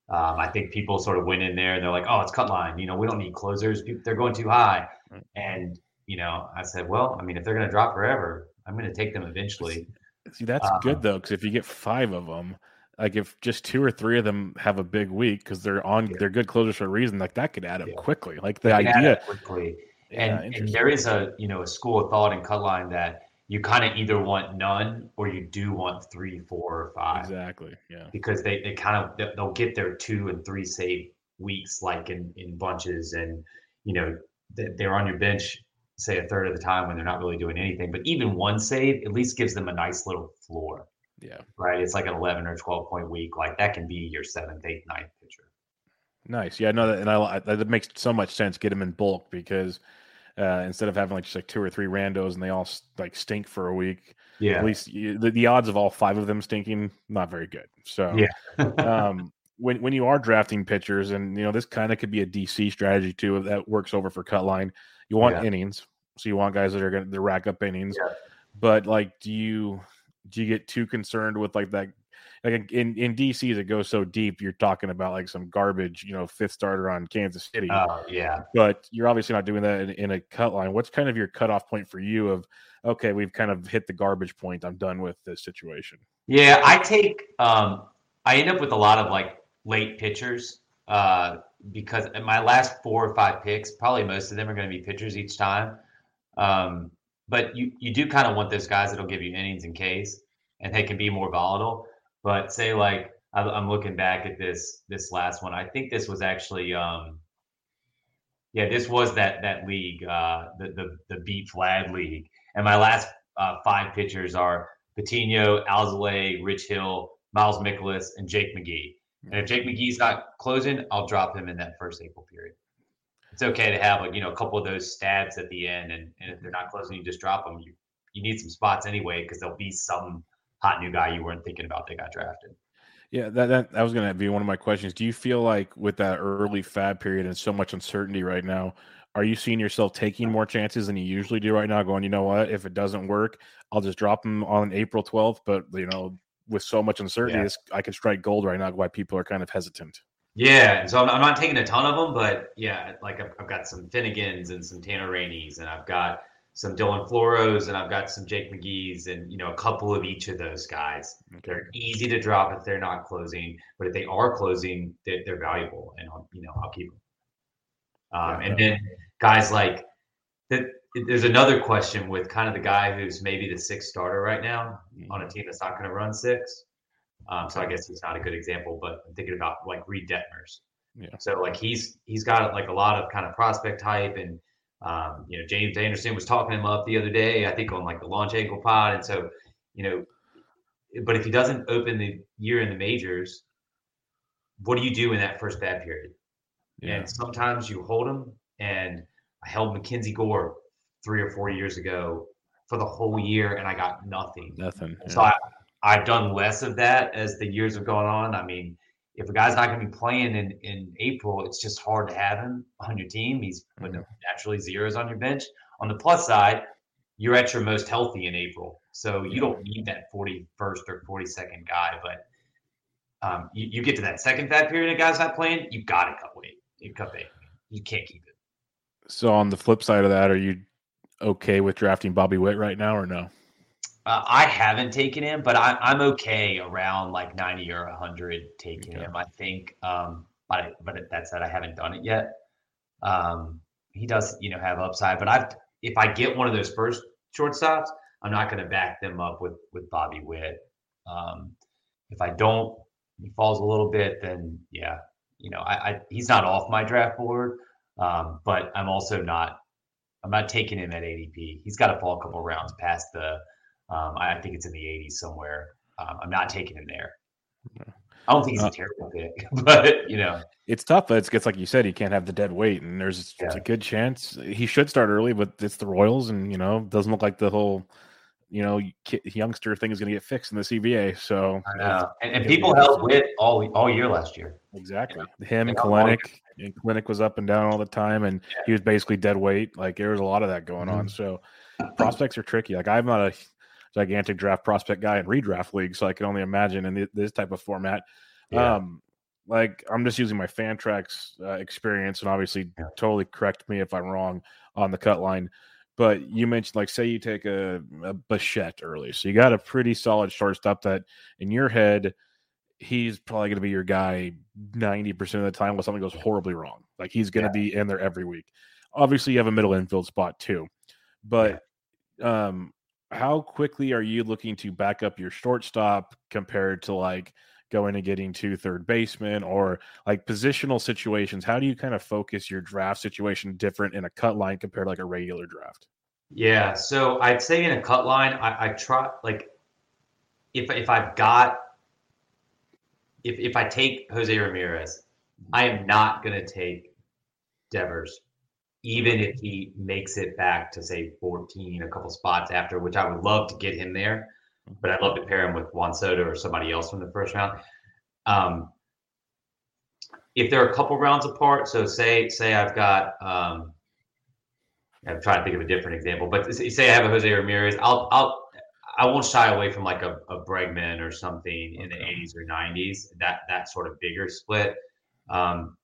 Um, I think people sort of went in there and they're like, "Oh, it's cut line. You know, we don't need closers. They're going too high." And you know, I said, "Well, I mean, if they're going to drop forever, I'm going to take them eventually." See, that's um, good though, because if you get five of them, like if just two or three of them have a big week because they're on, yeah. they're good closers for a reason. Like that could add up yeah. quickly. Like the idea quickly and, and there is a you know a school of thought in cutline that you kind of either want none or you do want three, four, or five. Exactly. Yeah. Because they, they kind of they'll get their two and three save weeks like in in bunches, and you know they're on your bench say a third of the time when they're not really doing anything. But even one save at least gives them a nice little floor. Yeah. Right. It's like an eleven or twelve point week. Like that can be your seventh, eighth, ninth pitcher. Nice. Yeah, no, That, and I that makes so much sense. Get them in bulk because uh, instead of having like just like two or three randos and they all like stink for a week. Yeah. At least you, the, the odds of all five of them stinking not very good. So yeah. um, when when you are drafting pitchers, and you know this kind of could be a DC strategy too that works over for cut line. You want yeah. innings, so you want guys that are going to rack up innings. Yeah. But like, do you do you get too concerned with like that like in in DCs it goes so deep. You're talking about like some garbage, you know, fifth starter on Kansas City. Oh yeah, but you're obviously not doing that in, in, a cut line. What's kind of your cutoff point for you? Of okay, we've kind of hit the garbage point. I'm done with this situation. Yeah, I take. um I end up with a lot of like late pitchers uh, because my last four or five picks, probably most of them are going to be pitchers each time. Um, but you you do kind of want those guys that'll give you innings in case, and they can be more volatile. But say like I'm looking back at this this last one. I think this was actually um, Yeah, this was that that league, uh, the the the beat Vlad league, and my last uh, five pitchers are Patino, Alzolay, Rich Hill, Miles Mikolas, and Jake McGee. And if Jake McGee's not closing, I'll drop him in that first April period. It's okay to have like you know a couple of those stabs at the end, and, and if they're not closing, you just drop them. You you need some spots anyway because there'll be some hot new guy you weren't thinking about that got drafted. Yeah, that, that that was going to be one of my questions. Do you feel like with that early fab period and so much uncertainty right now, are you seeing yourself taking more chances than you usually do right now? Going, you know what? If it doesn't work, I'll just drop them on April 12th. But you know, with so much uncertainty, yeah. I can strike gold right now. Why people are kind of hesitant. Yeah, so I'm, I'm not taking a ton of them, but yeah, like I've, I've got some Finnegans and some Tanner Rainey's, and I've got some Dylan Floros, and I've got some Jake McGee's, and you know a couple of each of those guys. Okay. They're easy to drop if they're not closing, but if they are closing, they're, they're valuable, and I'll, you know I'll keep them. Um, and then guys like that. There's another question with kind of the guy who's maybe the sixth starter right now mm-hmm. on a team that's not going to run six. Um, so I guess he's not a good example, but I'm thinking about like Reid Detmers. Yeah. So like he's he's got like a lot of kind of prospect type and um, you know, James Anderson was talking him up the other day, I think on like the launch angle pod. And so, you know, but if he doesn't open the year in the majors, what do you do in that first fab period? Yeah. And sometimes you hold him. And I held Mackenzie Gore three or four years ago for the whole year, and I got nothing. Nothing. Yeah. So I, I've done less of that as the years have gone on. I mean, if a guy's not going to be playing in, in April, it's just hard to have him on your team. He's mm-hmm. naturally zeros on your bench. On the plus side, you're at your most healthy in April. So you don't need that 41st or 42nd guy. But um, you, you, get to that second FAAB period, a guy's not playing, you've got to cut weight. You cut bait. You can't keep it. So on the flip side of that, are you okay with drafting Bobby Witt right now or no? Uh, I haven't taken him, but I, am okay around like 90 or 100 taking okay. him. I think, um, but but that said, I haven't done it yet. Um, he does, you know, have upside, but I've if I get one of those first shortstops, I'm not going to back them up with with Bobby Witt. Um, if I don't, he falls a little bit, then yeah, you know, I, I he's not off my draft board, um, but I'm also not. I'm not taking him at ADP. He's got to fall a couple rounds past the um, I think it's in the 80s somewhere. Um, I'm not taking him there. I don't think he's a uh, terrible pick, but you know, it's tough. But it's, it's like you said, he can't have the dead weight, and there's yeah. a good chance he should start early. But it's the Royals, and you know, doesn't look like the whole you know youngster thing is going to get fixed in the CBA. So I know, and, and people held Witt all all year last year. Exactly, him and Kelenic, and Kelenic was up and down all the time, and yeah. he was basically dead weight. Like there was a lot of that going mm-hmm. on. So prospects are tricky. Like I'm not a gigantic draft prospect guy in redraft league, so I can only imagine in this type of format. Yeah. Um, like I'm just using my Fantrax uh, experience, and obviously, yeah. totally correct me if I'm wrong on the cut line. But you mentioned, like, say you take a, a Bichette early, so you got a pretty solid shortstop that, in your head, he's probably going to be your guy 90% of the time when something goes horribly wrong. Like he's going to yeah. be in there every week. Obviously, you have a middle infield spot too, but yeah. um, how quickly are you looking to back up your shortstop compared to like going and getting to third baseman or like positional situations? How do you kind of focus your draft situation different in a cut line compared to like a regular draft? Yeah, so I'd say in a cut line, I, I try like if if I've got if if I take Jose Ramirez, I am not going to take Devers even if he makes it back to say 14, a couple spots after, which I would love to get him there, but I'd love to pair him with Juan Soto or somebody else from the first round. Um, if they're a couple rounds apart, so say say I've got um, I'm trying to think of a different example, but say I have a Jose Ramirez, I'll I'll I won't shy away from like a, a Bregman or something in the 80s or 90s. That that sort of bigger split. Um,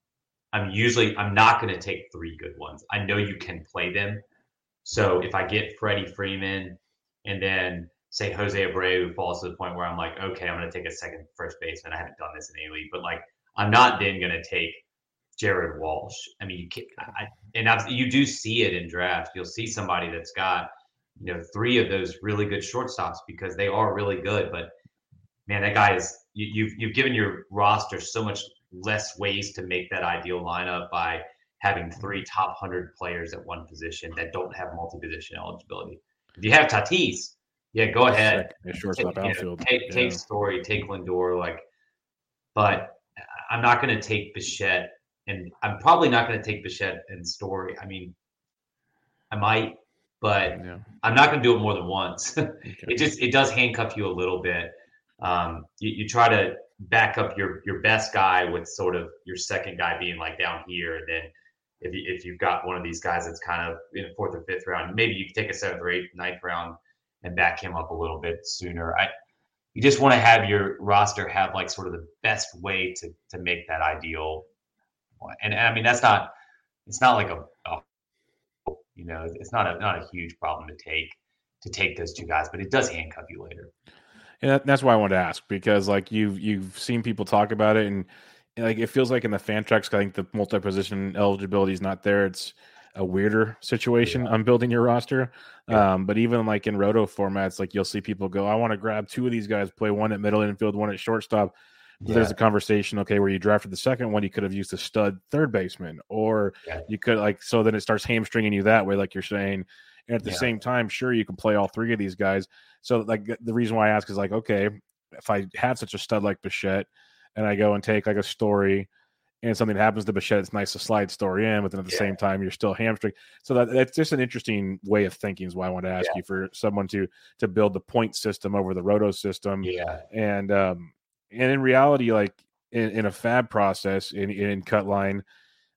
I'm usually I'm not going to take three good ones. I know you can play them. So if I get Freddie Freeman and then say Jose Abreu falls to the point where I'm like, okay, I'm going to take a second first baseman. I haven't done this in a league, but like I'm not then going to take Jared Walsh. I mean, you can, I, and I've, you do see it in drafts. You'll see somebody that's got you know three of those really good shortstops because they are really good. But man, that guy is you, you've you've given your roster so much less ways to make that ideal lineup by having three top hundred players at one position that don't have multi-position eligibility. If you have Tatis, yeah, go ahead. Shortstop Take, you know, take, Yeah. take Story, take Lindor, like, but I'm not going to take Bichette, and I'm probably not going to take Bichette and Story. I mean, I might, but Yeah. I'm not going to do it more than once. Okay. it just it does handcuff you a little bit. Um, you, you try to back up your your best guy with sort of your second guy being like down here, and then if you, if you've got one of these guys that's kind of in the fourth or fifth round, maybe you take a seventh or eighth, ninth round and back him up a little bit sooner. I you just want to have your roster have like sort of the best way to to make that ideal. And, and I mean that's not it's not like a, a you know it's not a not a huge problem to take to take those two guys, but it does handcuff you later. And that, that's why I wanted to ask because like you've you've seen people talk about it and, and, like it feels like in the Fantrax I think the multi position eligibility is not there. It's a weirder situation on building your roster. Yeah. Um, but even like in roto formats, like you'll see people go, I want to grab two of these guys, play one at middle infield, one at shortstop. But There's a conversation, okay, where you drafted the second one, you could have used a stud third baseman, or Yeah. you could like so then it starts hamstringing you that way, like you're saying. And at the Yeah. same time, sure, you can play all three of these guys. So like the reason why I ask is like, okay, if I have such a stud like Bichette and I go and take like a story and something happens to Bichette, it's nice to slide story in, but then at the Yeah. same time you're still hamstring. So that, that's just an interesting way of thinking is why I want to ask Yeah. you for someone to to build the point system over the roto system. Yeah. And um and in reality, like in, in a fab process in, in cut line,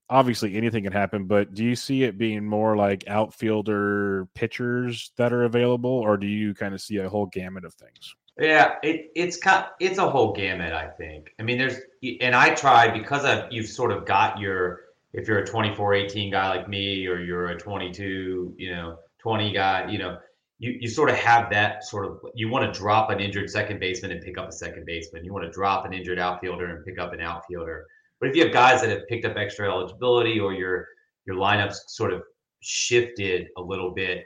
obviously anything can happen, but do you see it being more like outfielder pitchers that are available, or do you kind of see a whole gamut of things? Yeah, it it's it's a whole gamut. I think. I mean, there's and I try because I've you've sort of got your if you're a 24 18 guy like me or you're a 22 you know 20 guy you know you you sort of have that sort of you want to drop an injured second baseman and pick up a second baseman. You want to drop an injured outfielder and pick up an outfielder. But if you have guys that have picked up extra eligibility or your your lineups sort of shifted a little bit,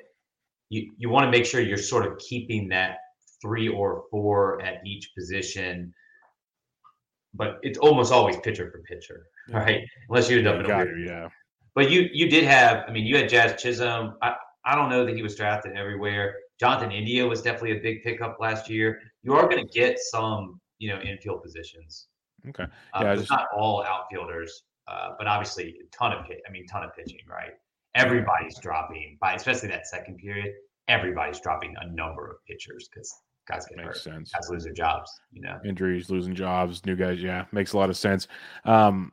you you want to make sure you're sort of keeping that three or four at each position. But it's almost always pitcher for pitcher, right? Unless you end up in weird it, yeah. but you you did have, I mean, you had Jazz Chisholm. I, I don't know that he was drafted everywhere. Jonathan India was definitely a big pickup last year. You are going to get some, you know, infield positions. Okay. Uh, Yeah, I it's just- not all outfielders, uh, but obviously a ton of. I mean, ton of pitching, right? Everybody's dropping by, especially that second period. Everybody's dropping a number of pitchers because guys get Makes hurt, sense. guys lose their jobs. You know, Injuries, losing jobs, new guys. Yeah, makes a lot of sense. Um,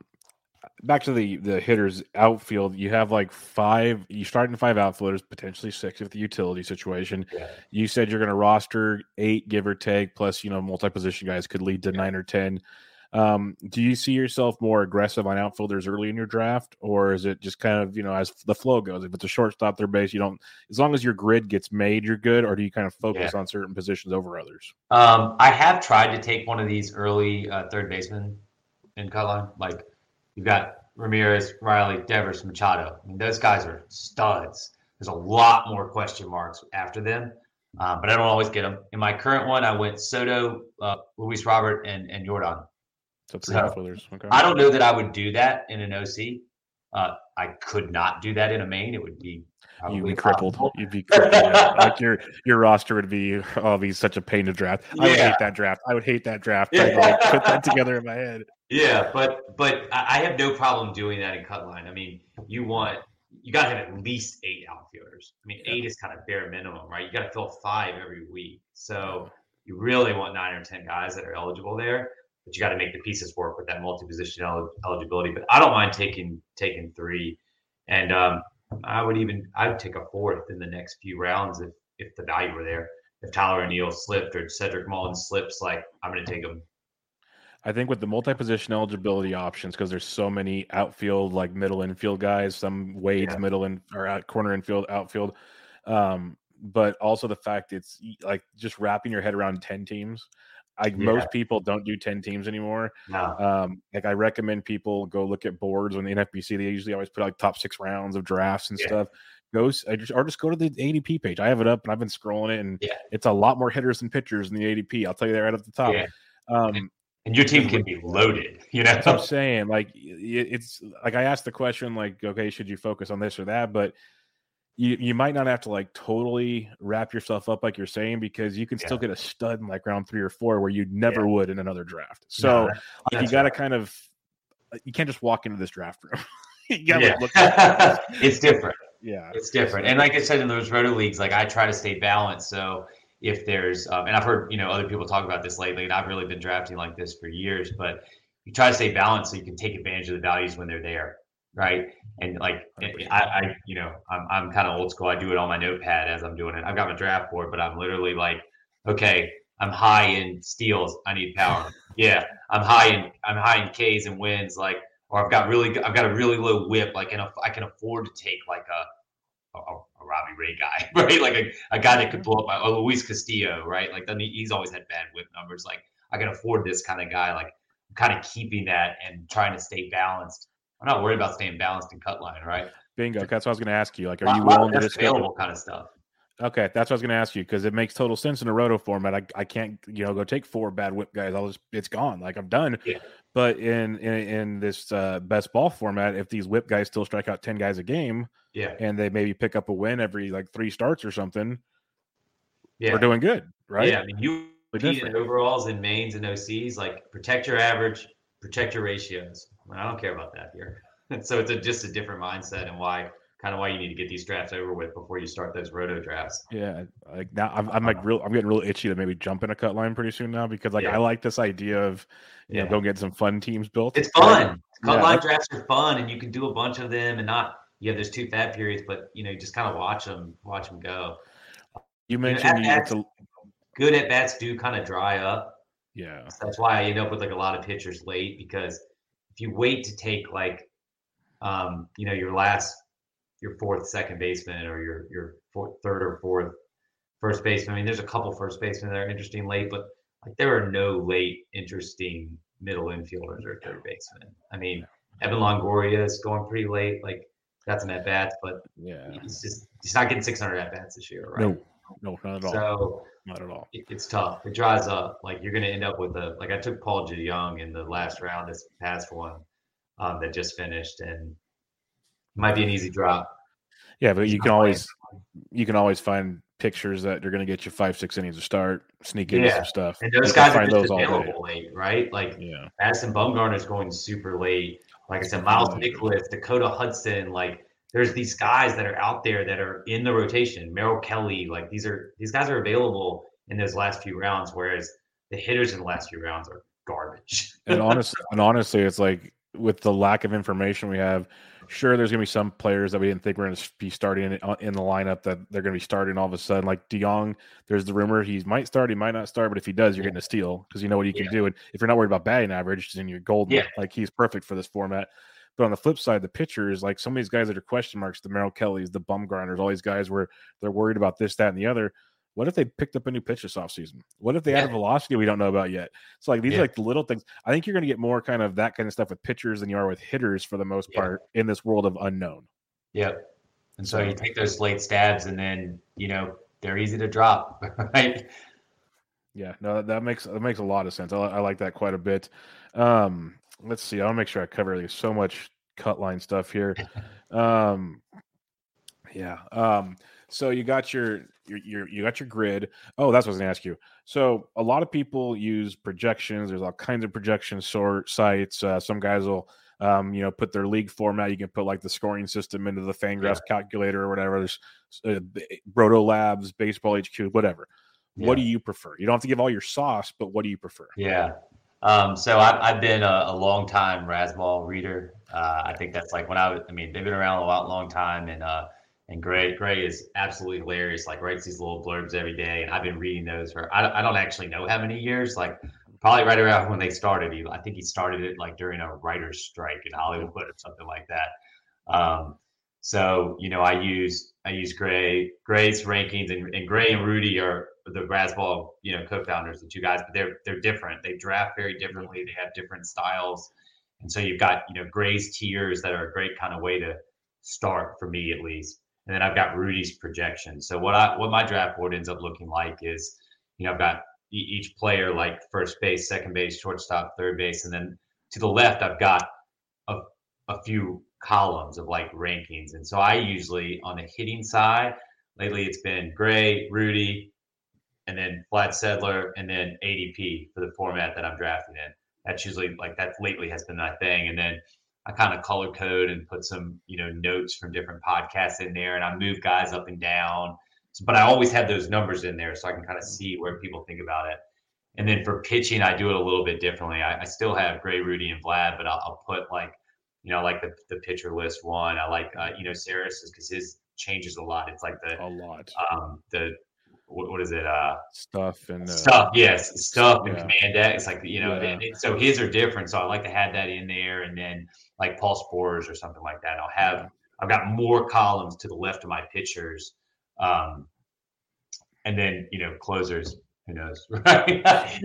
back to the the hitters outfield. You have like five. You start in five outfielders, potentially six if the utility situation. Yeah. You said you're going to roster eight, give or take, plus you know multi position guys could lead to Yeah. nine or ten. Um, do you see yourself more aggressive on outfielders early in your draft, or is it just kind of you know as the flow goes? If it's a shortstop, their base, you don't. As long as your grid gets made, you're good. Or do you kind of focus on certain positions over others? Um, I have tried to take one of these early uh, third basemen in cut line. Like you've got Ramirez, Riley, Devers, Machado. I mean, those guys are studs. There's a lot more question marks after them, uh, but I don't always get them. In my current one, I went Soto, uh, Luis Robert, and and Yordan. So three So. Okay. I don't know that I would do that in an OC. Uh, I could not do that in a main. It would be You'd be crippled. impossible. You'd be crippled. yeah. Like your your roster would be oh, be such a pain to draft. I would hate that draft. I would hate that draft. Yeah. To like put that together in my head. Yeah, but but I I have no problem doing that in cut line. I mean, you want you got to have at least eight outfielders. I mean, Yeah. eight is kind of bare minimum, right? You got to fill five every week. So you really want nine or ten guys that are eligible there, but you got to make the pieces work with that multi-position el- eligibility. But I don't mind taking taking three, and um, I would even I would take a fourth in the next few rounds if if the value were there. If Tyler O'Neill slipped or Cedric Mullins slips, like I'm going to take them. I think with the multi-position eligibility options, because there's so many outfield, like middle infield guys, some Wade's Yeah. middle and or out corner infield, outfield. Um, but also the fact it's like just wrapping your head around 10 teams. Like Yeah. most people don't do 10 teams anymore. No. Um, like I recommend people go look at boards when the NFBC, they usually always put like top six rounds of drafts and Yeah. stuff. Go I just, or just go to the ADP page. I have it up and I've been scrolling it and Yeah. it's a lot more hitters than pitchers in the ADP. I'll tell you that right at the top. Um, and your team can be loaded. You know, I'm saying. Like it's like I asked the question, like, okay, should you focus on this or that? But you you might not have to like totally wrap yourself up like you're saying because you can still get a stud in like round three or four where you never Yeah. would in another draft. So like, you got to kind of you can't just walk into this draft room. you got to yeah. look. it's different. Yeah, It's different. And like I said in those roto leagues, like I try to stay balanced. So if there's, um, and I've heard, you know, other people talk about this lately, and I've really been drafting like this for years, but you try to stay balanced so you can take advantage of the values when they're there. Right. And like, I, eh, I you know, I'm, I'm kind of old school. I do it on my notepad as I'm doing it. I've got my draft board, but I'm literally like, okay, I'm high in steals. I need power. yeah. I'm high in, I'm high in Ks and wins. Like, or I've got really, I've got a really low whip. Like, and I can afford to take like a, a, a Robbie Ray guy, right? Like a, a guy that could mm-hmm. blow up my oh, Luis Castillo, right? Like he's always had bad whip numbers. Like I can afford this kind of guy. Like I'm kind of keeping that and trying to stay balanced. I'm not worried about staying balanced in cut line, right? bingo. That's what I was going to ask you. Like, are you willing to just available kind of stuff? Okay, that's what I was going to ask you because it makes total sense in a roto format. I, I can't you know go take four bad whip guys. I'll just it's gone. Like I'm done. Yeah. But in in, in this uh, best ball format, if these whip guys still strike out ten guys a game Yeah, and they maybe pick up a win every like three starts or something, yeah, we're doing good, right? Yeah, I mean you We're compete different. in overalls and mains and OCs. Like protect your average, protect your ratios. I, don't care about that here. so it's a, just a different mindset and why kind of why you need to get these drafts over with before you start those roto drafts. Yeah, like now I'm, I'm like real. I'm getting real itchy to maybe jump in a cut line pretty soon now because like Yeah. I like this idea of you know Yeah. go get some fun teams built. It's fun. Cut Yeah, line drafts are fun, and you can do a bunch of them, and not you have those two fab periods, but you know you just kind of watch them, watch them go. You mentioned you, at it's a, Good at bats do kind of dry up. yeah, So that's why I end up with like a lot of pitchers late because if you wait to take like, um, you know, your last, your fourth second baseman or your your fourth, third or fourth first baseman. I mean, there's a couple first basemen that are interesting late, but like there are no late interesting middle infielders or third baseman. I mean, Evan Longoria is going pretty late. Like that's an at bats, but yeah. he's just he's not getting 600 at bats this year, right? No, no, not at all. So not at all. it's tough. It dries up. Like you're going to end up with a like I took Paul Young in the last round, this past one um, that just finished, and it might be an easy drop. Yeah, but He's you not can playing. always you can always find pictures that you're going to get you five six innings to start, sneak into Yeah, some stuff. And those can guys are find just those all day. available late, right? Like Yeah, Madison Bumgarner's going super late. Like I said, Miles Mikolas, Dakota Hudson, like there's these guys that are out there that are in the rotation. Merrill Kelly, like these are these guys are available in those last few rounds, whereas the hitters in the last few rounds are garbage. and honestly, and honestly, it's like with the lack of information we have. Sure, there's going to be some players that we didn't think were going to be starting in, in the lineup that they're going to be starting all of a sudden. Like DeJong, there's the rumor he might start, he might not start, but if he does, you're Yeah. getting a steal because you know what he can Yeah. do. And if you're not worried about batting average, then you're golden. Yeah. Like he's perfect for this format. But on the flip side, the pitchers, like some of these guys that are question marks, the Merrill Kellys, the Bumgarners, all these guys where they're worried about this, that, and the other. What if they picked up a new pitch this offseason? What if they added Yeah. velocity we don't know about yet? So like these Yeah. are like the little things. I think you're going to get more kind of that kind of stuff with pitchers than you are with hitters for the most Yeah. part in this world of unknown. Yep. And so you take those late stabs, and then you know they're easy to drop, right? Yeah, no, that, that makes that makes a lot of sense. I, I like that quite a bit. Um, let's see. I'll make sure I cover there's so much cut line stuff here. Um, yeah. Um, so you got your your, your you got your grid. Oh, that's what I was gonna ask you. So a lot of people use projections. There's all kinds of projection sort sites. Uh, some guys will um, you know, put their league format. You can put like the scoring system into the Fangraphs calculator or whatever. There's uh, Roto Labs, Baseball HQ, whatever. What do you prefer? You don't have to give all your sauce, but what do you prefer? Yeah. Um, so I've, I've been a, a long time Razzball reader. Uh, I think that's like when I was, I mean, they've been around a lot, long time. And, uh, and Grey, Grey is absolutely hilarious. Like writes these little blurbs every day. And I've been reading those for, I, don't- I don't actually know how many years, like probably right around when they started. He, I think he started it like during a writer's strike in Hollywood or something like that. Um, so, you know, I use, I use Grey, Grey's rankings and, and Grey and Rudy are the Razzball, you know, co-founders, the two guys, but they're they're different. They draft very differently. They have different styles, and so you've got you know Grey's tiers that are a great kind of way to start for me at least. And then I've got Rudy's projections. So what I what my draft board ends up looking like is, you know, I've got each player like first base, second base, shortstop, third base, and then to the left I've got a, a few columns of like rankings. And so I usually on the hitting side, lately it's been Grey, Rudy, and then Vlad Sedler, and then ADP for the format that I'm drafting in. That's usually like that lately has been my thing. And then I kind of color code and put some, you know, notes from different podcasts in there and I move guys up and down. So, but I always have those numbers in there so I can kind of see where people think about it. And then for pitching, I do it a little bit differently. I, I still have Grey, Rudy, and Vlad, but I'll, I'll put like you know, like the, the pitcher list one. I like, uh, you know, Sarris because his changes a lot. It's like the, a lot. Um, the, what, what is it? Uh, stuff and uh, stuff. Yes. Stuff yeah. and command deck. It's like, you know, yeah. and, and so his are different. So I like to have that in there. And then like Paul Sporer or something like that. I'll have, yeah. I've got more columns to the left of my pitchers. Um, and then, you know, closers, who knows, right?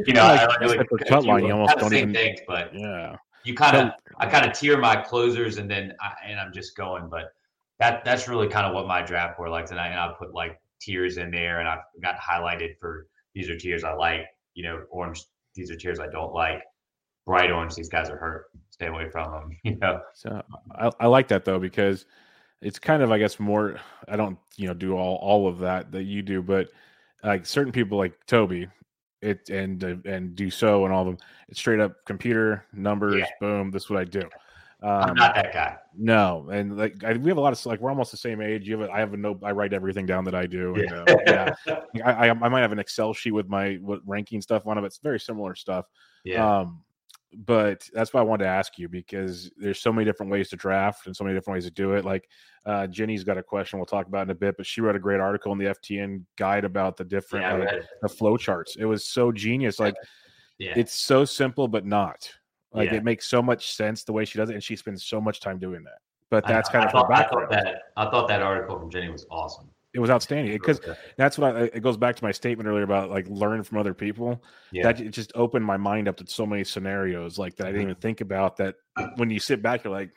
you know, like, I really, cut line, you almost don't even, things, but yeah you kind of I kind of tier my closers and then I, and I'm just going. But that that's really kind of what my draft board likes, and I and I put like tiers in there, and I've got highlighted for these are tiers I like. You know, orange. These are tiers I don't like. Bright orange. These guys are hurt. Stay away from them. You know. So I, I like that though because it's kind of I guess more. I don't you know do all all of that that you do, but like certain people like Toby it and uh, and do so and all of them. It's straight up computer numbers. Yeah. Boom. This is what I do. Um, I'm not that guy. No, and like I, we have a lot of like we're almost the same age. You have a, I have a note. I write everything down that I do. And, yeah, uh, yeah. I, I, I might have an Excel sheet with my what ranking stuff on it. It's very similar stuff. Yeah. Um, but that's why I wanted to ask you because there's so many different ways to draft and so many different ways to do it. Like uh, Jenny's got a question we'll talk about in a bit, but she wrote a great article in the FTN guide about the different yeah, uh, the flow charts. It was so genius. Like yeah. it's so simple, but not. Like yeah. it makes so much sense the way she does it, and she spends so much time doing that. But that's kind I of thought, I thought that I thought that article from Jenny was awesome it was outstanding because that's what I, it goes back to my statement earlier about like learn from other people. Yeah. That it just opened my mind up to so many scenarios like that I didn't even mm-hmm. think about. That when you sit back, you're like,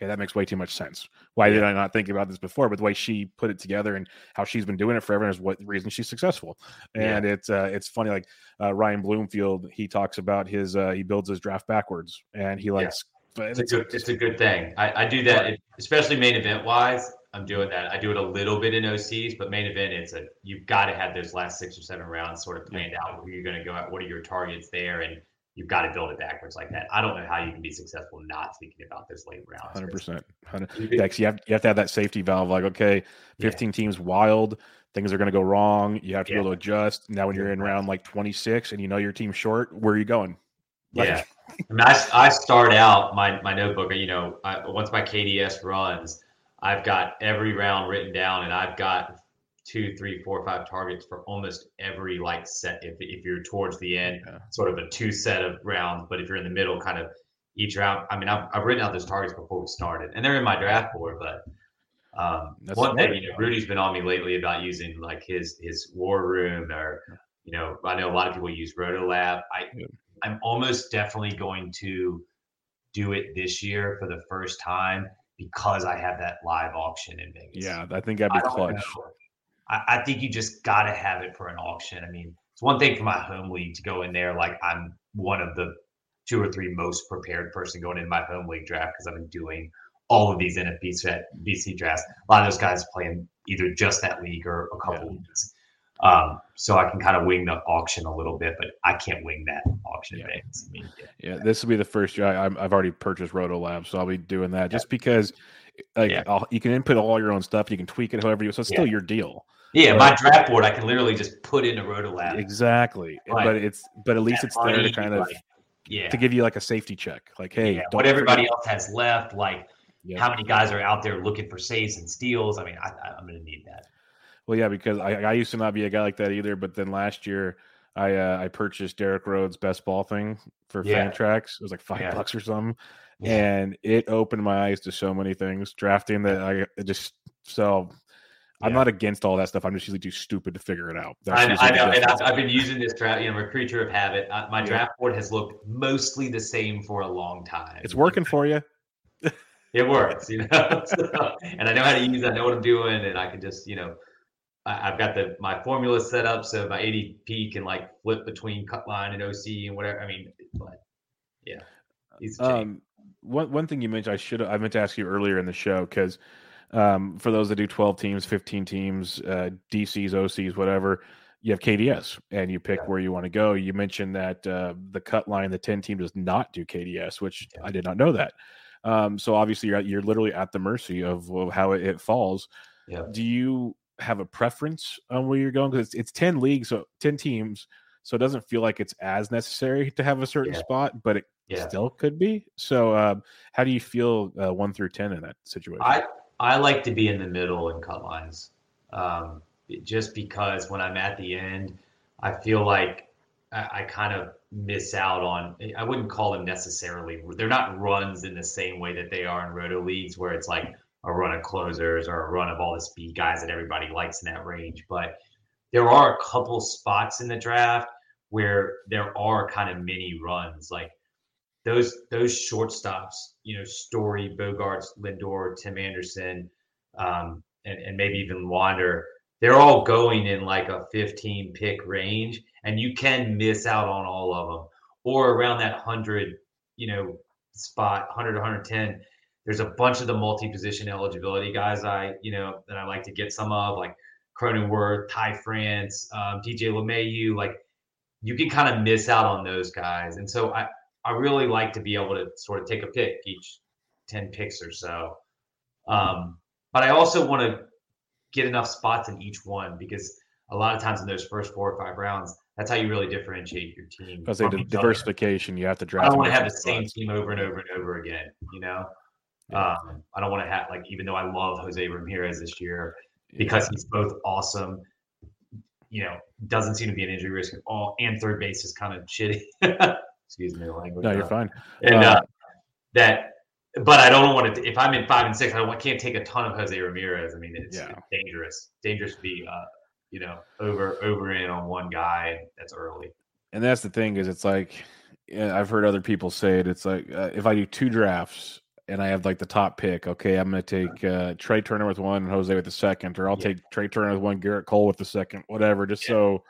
okay, that makes way too much sense. Why yeah. did I not think about this before? But the way she put it together and how she's been doing it forever is what reason she's successful. And yeah. it's uh, it's funny. Like uh, Ryan Bloomfield, he talks about his uh, he builds his draft backwards, and he likes. It's, it's, a good, it's a good thing. I, I do that, especially main event wise. I'm doing that. I do it a little bit in OCs, but main event, it's a you've got to have those last six or seven rounds sort of planned out. Where you're going to go at, what are your targets there, and you've got to build it backwards like that. I don't know how you can be successful not thinking about this late rounds. Hundred percent. Yeah, you have you have to have that safety valve. Like, okay, 15 yeah. teams wild, things are going to go wrong. You have to yeah. be able to adjust. Now, when you're in round like 26 and you know your team's short, where are you going? Like, yeah, I, mean, I, I start out my my notebook. You know, I, once my KDS runs. I've got every round written down, and I've got two, three, four, five targets for almost every like set. If, if you're towards the end, yeah. sort of a two set of rounds, but if you're in the middle, kind of each round. I mean, I've, I've written out those targets before we started, and they're in my draft board. But um, one thing, you know, Rudy's been on me lately about using like his his war room, or you know, I know a lot of people use Rotolab. I yeah. I'm almost definitely going to do it this year for the first time because I have that live auction in Vegas. Yeah, I think that'd be clutch. I, I, think you just got to have it for an auction. I mean, it's one thing for my home league to go in there like I'm one of the two or three most prepared person going in my home league draft because I've been doing all of these NFBC BC drafts. A lot of those guys playing either just that league or a couple yeah. leagues. Um, so I can kind of wing the auction a little bit, but I can't wing that auction. Yeah, I mean, yeah. yeah. this will be the first year I, have already purchased Roto Lab, so I'll be doing that just because like you can input all your own stuff, you can tweak it however you. So it's still your deal. Yeah, my draft board I can literally just put in a Roto Lab. Exactly, but it's but at least it's there to kind of like, yeah to give you like a safety check. Like, hey, what everybody else has left, like how many guys are out there looking for saves and steals. I mean, I, I'm going to need that. Well, yeah, because I, I used to not be a guy like that either. But then last year, I uh, I purchased Derek Rhodes' best ball thing for yeah. Fantrax. It was like five yeah. bucks or something, yeah. and it opened my eyes to so many things. Drafting that I just so. I'm not against all that stuff. I'm just usually too stupid to figure it out. I, I, know, and I've, I've, been using this draft. You know, I'm a creature of habit. My draft board has looked mostly the same for a long time. It's working for you. it works, you know. so, and I know how to use. I know what I'm doing, and I can just, you know, I've got the my formula set up so my ADP can like flip between cut line and OC and whatever. I mean, but yeah, um, one one thing you mentioned, I should I meant to ask you earlier in the show because um, for those that do twelve teams, fifteen teams, uh, DCs, OCs, whatever, you have KDS and you pick yeah. where you want to go. You mentioned that uh, the cut line, the ten team does not do KDS, which yeah. I did not know that. Um, so obviously you're you're literally at the mercy of, of how it, it falls. Yeah. Do you have a preference on where you're going? Because it's, it's ten leagues, so ten teams, so it doesn't feel like it's as necessary to have a certain spot, but it yeah. still could be. So, um, how do you feel uh, one through ten in that situation? I I like to be in the middle and cut lines, um, just because when I'm at the end, I feel like I, I kind of miss out on. I wouldn't call them necessarily. They're not runs in the same way that they are in roto leagues, where it's like a run of closers or a run of all the speed guys that everybody likes in that range. But there are a couple spots in the draft where there are kind of mini runs. Like those those shortstops, you know, Story, Bogaerts, Lindor, Tim Anderson, um, and, and maybe even Wander, they're all going in like a 15 pick range, and you can miss out on all of them. Or around that 100, you know, spot, 100 110, there's a bunch of the multi-position eligibility guys I, you know, that I like to get some of, like Cronenworth, Ty France, um, DJ LeMahieu, like you can kind of miss out on those guys. And so I, I really like to be able to sort of take a pick each 10 picks or so. Um, but I also want to get enough spots in each one because a lot of times in those first four or five rounds, that's how you really differentiate your team. Because the diversification, other. you have to draft. I don't want to have the same team over and over and over again. You know, yeah. um, I don't want to have like even though I love Jose Ramirez this year because yeah. he's both awesome. You know, doesn't seem to be an injury risk at all, and third base is kind of shitty. Excuse me, the language. No, you're fine. And uh, uh, that, but I don't want to. If I'm in five and six, I don't, can't take a ton of Jose Ramirez. I mean, it's, yeah. it's dangerous. Dangerous to be, uh, you know, over over in on one guy. That's early. And that's the thing is, it's like I've heard other people say it. It's like uh, if I do two drafts and I have like the top pick, okay, I'm going to take uh, Trea Turner with one and Jose with the second, or I'll yeah. take Trea Turner with one, Gerrit Cole with the second, whatever, just yeah. so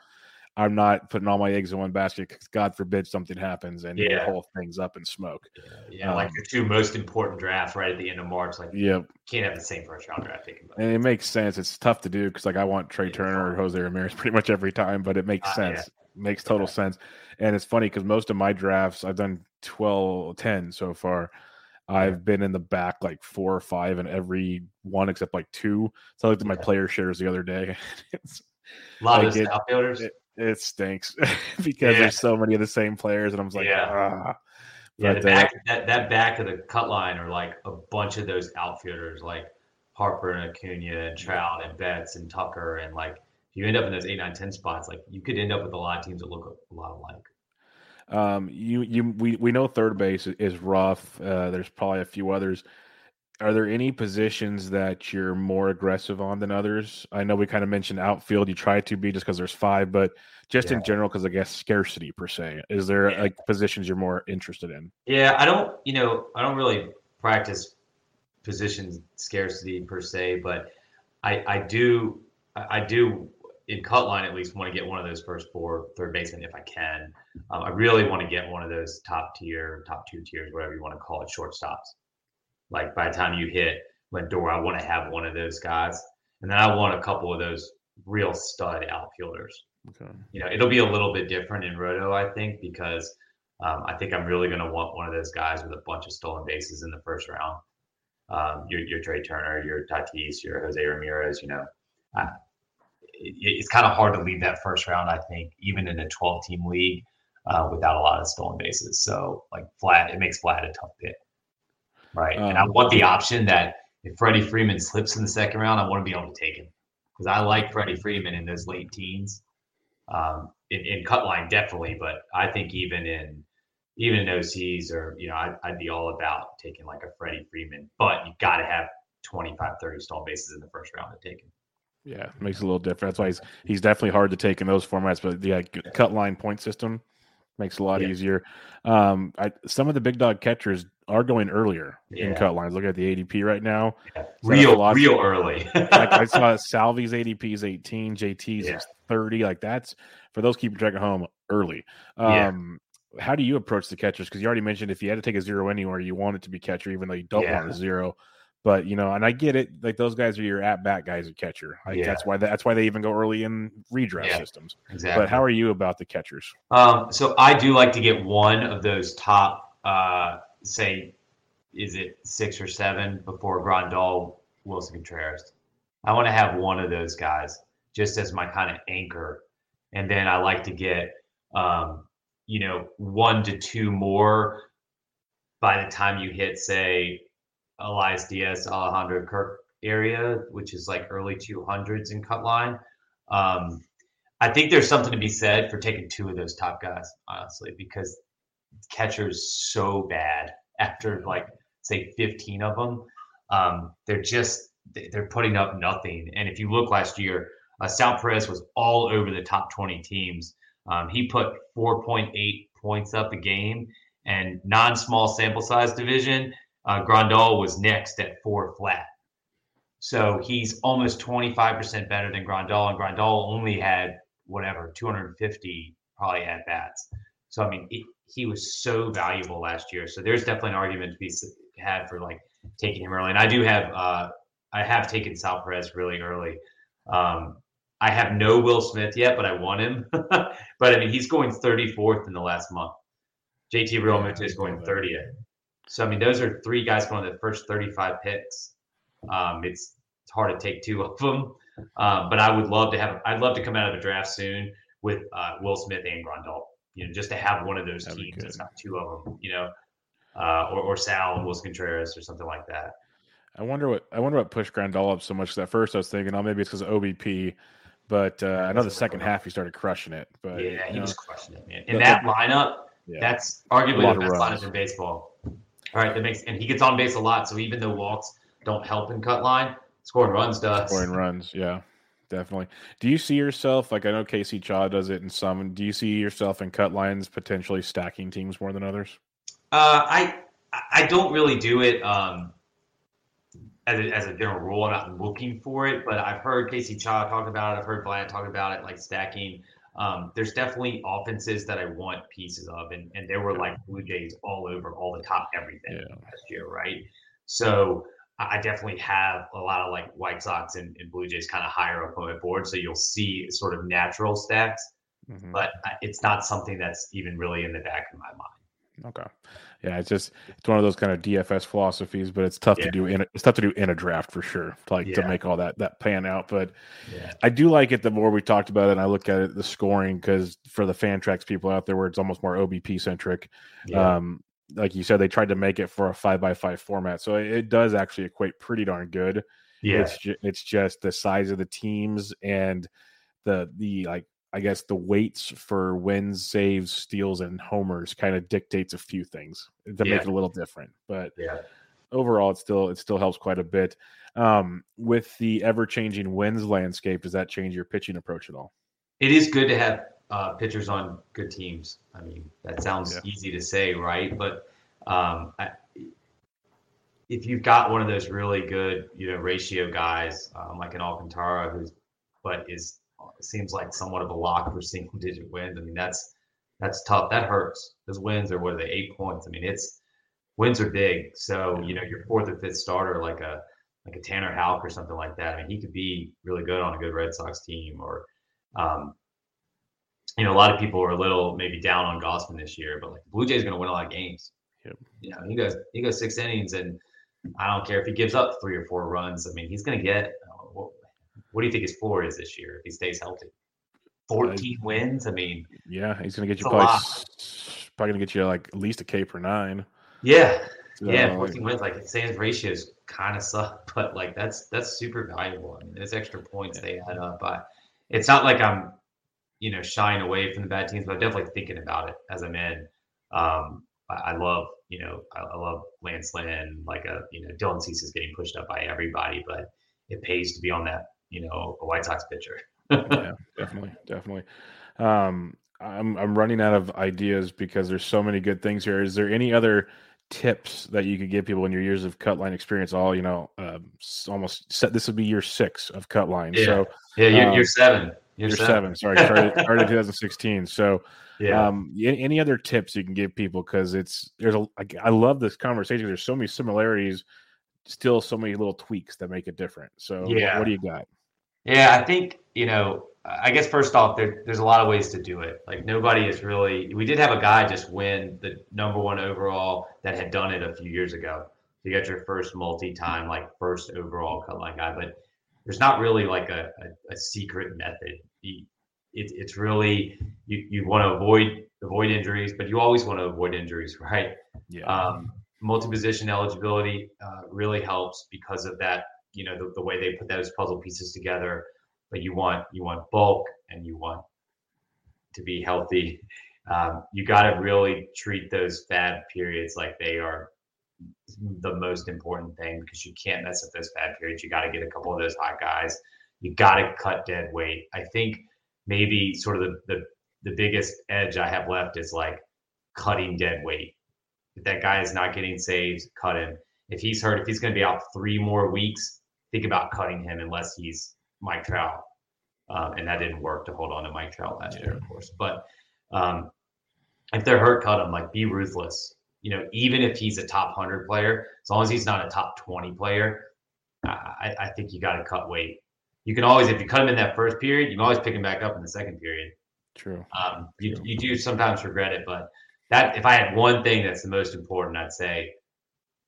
I'm not putting all my eggs in one basket because God forbid something happens and yeah. the whole thing's up in smoke. Yeah, yeah um, like the two most important drafts right at the end of March. Like, yeah, can't have the same first round draft pick. And it makes sense. It's tough to do because like I want Trea yeah, Turner or Jose Ramirez pretty much every time, but it makes uh, sense. Makes total sense. And it's funny because most of my drafts I've done 12, 10 so far. I've been in the back like four or five in every one except like two. So I looked at my player shares the other day. a lot of outfielders. It, it stinks because yeah. there's so many of the same players, and I'm like, yeah. Ah. Yeah, but, back, uh, that, that back of the cut line are like a bunch of those outfielders, like Harper and Acuna and Trout and Betts and Tucker. And like, if you end up in those 8, 9, 10 spots, like you could end up with a lot of teams that look a lot alike. Um, you, you, we, we know third base is rough. Uh, there's probably a few others are there any positions that you're more aggressive on than others? I know we kind of mentioned outfield. You try to be just because there's five, but just yeah. in general, because I guess scarcity per se. Is there yeah. like positions you're more interested in? Yeah, I don't. You know, I don't really practice position scarcity per se, but I I do I do in cut line at least want to get one of those first four third basemen if I can. Um, I really want to get one of those top tier, top two tiers, whatever you want to call it, shortstops. Like by the time you hit Lindor, I want to have one of those guys, and then I want a couple of those real stud outfielders. Okay. You know, it'll be a little bit different in Roto, I think, because um, I think I'm really going to want one of those guys with a bunch of stolen bases in the first round. Um, your, your Trea Turner, your Tatis, your Jose Ramirez. You know, I, it, it's kind of hard to leave that first round. I think even in a 12 team league uh, without a lot of stolen bases. So like flat, it makes flat a tough pick right? Um, and I um, want the option that if Freddie Freeman slips in the second round, I want to be able to take him because I like Freddie Freeman in those late teens. Um, in, in, cut line, definitely, but I think even in even in OCs or you know, I'd, I'd be all about taking like a Freddie Freeman, but you've got to have 25, 30 stolen bases in the first round to take him. Yeah, makes a little different. That's why he's he's definitely hard to take in those formats. But yeah, cut line point system Makes a lot yeah. easier. Um, I, some of the big dog catchers are going earlier yeah. in cut lines. Look at the ADP right now. Yeah. Real, real early. like I saw Salvy's ADP is 18, JT's is 30. Like that's for those keeping track at home early. Um, how do you approach the catchers? Because you already mentioned if you had to take a zero anywhere, you want it to be catcher, even though you don't want a zero. But you know, and I get it. Like those guys are your at bat guys at catcher. Like yeah. that's why that's why they even go early in redraft yeah, systems. Exactly. But how are you about the catchers? Um, so I do like to get one of those top, uh, say, is it six or seven before Grandal, Willson Contreras. I want to have one of those guys just as my kind of anchor, and then I like to get, um, you know, one to two more by the time you hit, say, Elias Diaz, Alejandro Kirk area, which is like early 200s in cut line. Um, I think there's something to be said for taking two of those top guys, honestly, because catchers so bad after like say 15 of them. Um, they're just they're putting up nothing. And if you look last year, uh, Sal Perez was all over the top 20 teams. Um, he put 4.8 points up a game, and non-small sample size division uh, Grandal was next at four flat. So he's almost 25% better than Grandal, and Grandal only had whatever 250 probably at bats. So I mean, it, he was so valuable last year. So there's definitely an argument to be had for like taking him early. And I do have uh, I have taken Sal Perez really early. Um, I have no Will Smith yet, but I want him. but I mean, he's going 34th in the last month. JT Realmuto is going 30th. So I mean, those are three guys going the first 35 picks. Um, it's it's hard to take two of them, um, but I would love to have. I'd love to come out of the draft soon with uh, Will Smith and Grandal. You know, just to have one of those That'd teams. It's not two of them. You know, uh, or, or Sal and Willson Contreras or something like that. I wonder what I wonder what pushed Grandal up so much. At first, I was thinking, oh, maybe it's because of OBP. But uh, I know the second half he started crushing it. But yeah, he know, was crushing it, man. In that lineup, yeah, that's arguably the best lineup in baseball. All right, that makes and he gets on base a lot. So even though walks don't help in cut line, scoring runs does. Scoring runs, yeah, definitely. Do you see yourself like I know Casey Chaw does it in some? Do you see yourself in cut lines potentially stacking teams more than others? Uh, I I don't really do it um, as a, as a general rule. I'm not looking for it, but I've heard Casey Chaw talk about it. I've heard Vlad talk about it, like stacking um, there's definitely offenses that I want pieces of, and, and there were like Blue Jays all over all the top everything yeah. last year, right? So I definitely have a lot of like White Sox and, and Blue Jays kind of higher up on my board, so you'll see sort of natural stacks, mm-hmm. but it's not something that's even really in the back of my mind. Okay yeah, it's just it's one of those kind of DFS philosophies, but it's tough yeah. to do in a, it's tough to do in a draft for sure, to like yeah. to make all that that pan out. But yeah. I do like it the more we talked about it, and I look at it the scoring because for the Fantrax people out there, where it's almost more OBP centric. Um, like you said, they tried to make it for a five by five format, so it, it does actually equate pretty darn good. Yeah, it's ju- it's just the size of the teams and the the like I guess the weights for wins, saves, steals, and homers kind of dictates a few things to yeah. make it a little different. But yeah. overall, it still it still helps quite a bit. Um, with the ever changing wins landscape, does that change your pitching approach at all? It is good to have uh, pitchers on good teams. I mean, that sounds yeah. easy to say, right? But um, I, if you've got one of those really good, you know, ratio guys um, like an Alcantara, who's but is seems like somewhat of a lock for single digit wins. I mean, that's that's tough. That hurts. Those wins are what are they? Eight points. I mean, it's wins are big. So you know, your fourth or fifth starter, like a like a Tanner Houck or something like that. I mean, he could be really good on a good Red Sox team. Or, um, you know, a lot of people are a little maybe down on Gausman this year, but like the Blue Jays going to win a lot of games. Yep. You know, he goes he goes six innings, and I don't care if he gives up three or four runs. I mean, he's going to get what do you think his floor is this year if he stays healthy? 14 uh, wins. I mean, yeah, he's going to get you probably, probably going to get you like at least a K per nine. Yeah. So, yeah, 14 wins. Like Sam's ratios kind of suck, but like that's that's super valuable. I mean, those extra points yeah. they add up. But it's not like I'm, you know, shying away from the bad teams, but I'm definitely thinking about it as I'm in. Um, I, I love, you know, I, I, love Lance Lynn. Like a, you know, Dylan Cease is getting pushed up by everybody, but it pays to be on that you know a White Sox pitcher. yeah, definitely, definitely. Um, I'm I'm running out of ideas because there's so many good things here. Is there any other tips that you could give people in your years of cut line experience? All you know, um, almost set. This would be year six of cut line. Yeah. So Yeah, you're, Um, you're seven. You're, year seven. Sorry, started, started 2016. So Yeah. um, any other tips you can give people because it's there's a I, I love this conversation. There's so many similarities, still so many little tweaks that make it different. So Yeah. what do you got? Yeah, I think you know. I guess first off, there, there's a lot of ways to do it. Like nobody is really. We did have a guy just win the number one overall that had done it a few years ago. So you got your first multi-time, like first overall cut line guy, but there's not really like a, a, a secret method. You, it, it's really you, you want to avoid avoid injuries, but you always want to avoid injuries, right? Yeah. um, multi-position eligibility uh, really helps because of that you know the, the way they put those puzzle pieces together but you want you want bulk and you want to be healthy. Um, you got to really treat those fab periods like they are the most important thing because you can't mess up those fab periods. You got to get a couple of those hot guys. You got to cut dead weight. I think maybe sort of the, the the biggest edge i have left is like cutting dead weight. If that guy is not getting saves, cut him. If he's hurt, if he's going to be out three more weeks, think about cutting him unless he's Mike Trout. Um, and that didn't work to hold on to Mike Trout last year, of course. But um, if they're hurt, cut him. Like be ruthless. You know, even if he's a top hundred player, as long as he's not a top twenty player, I, I think you got to cut weight. You can always, if you cut him in that first period, you can always pick him back up in the second period. True. Um, you, you do sometimes regret it, but that if I had one thing that's the most important, I'd say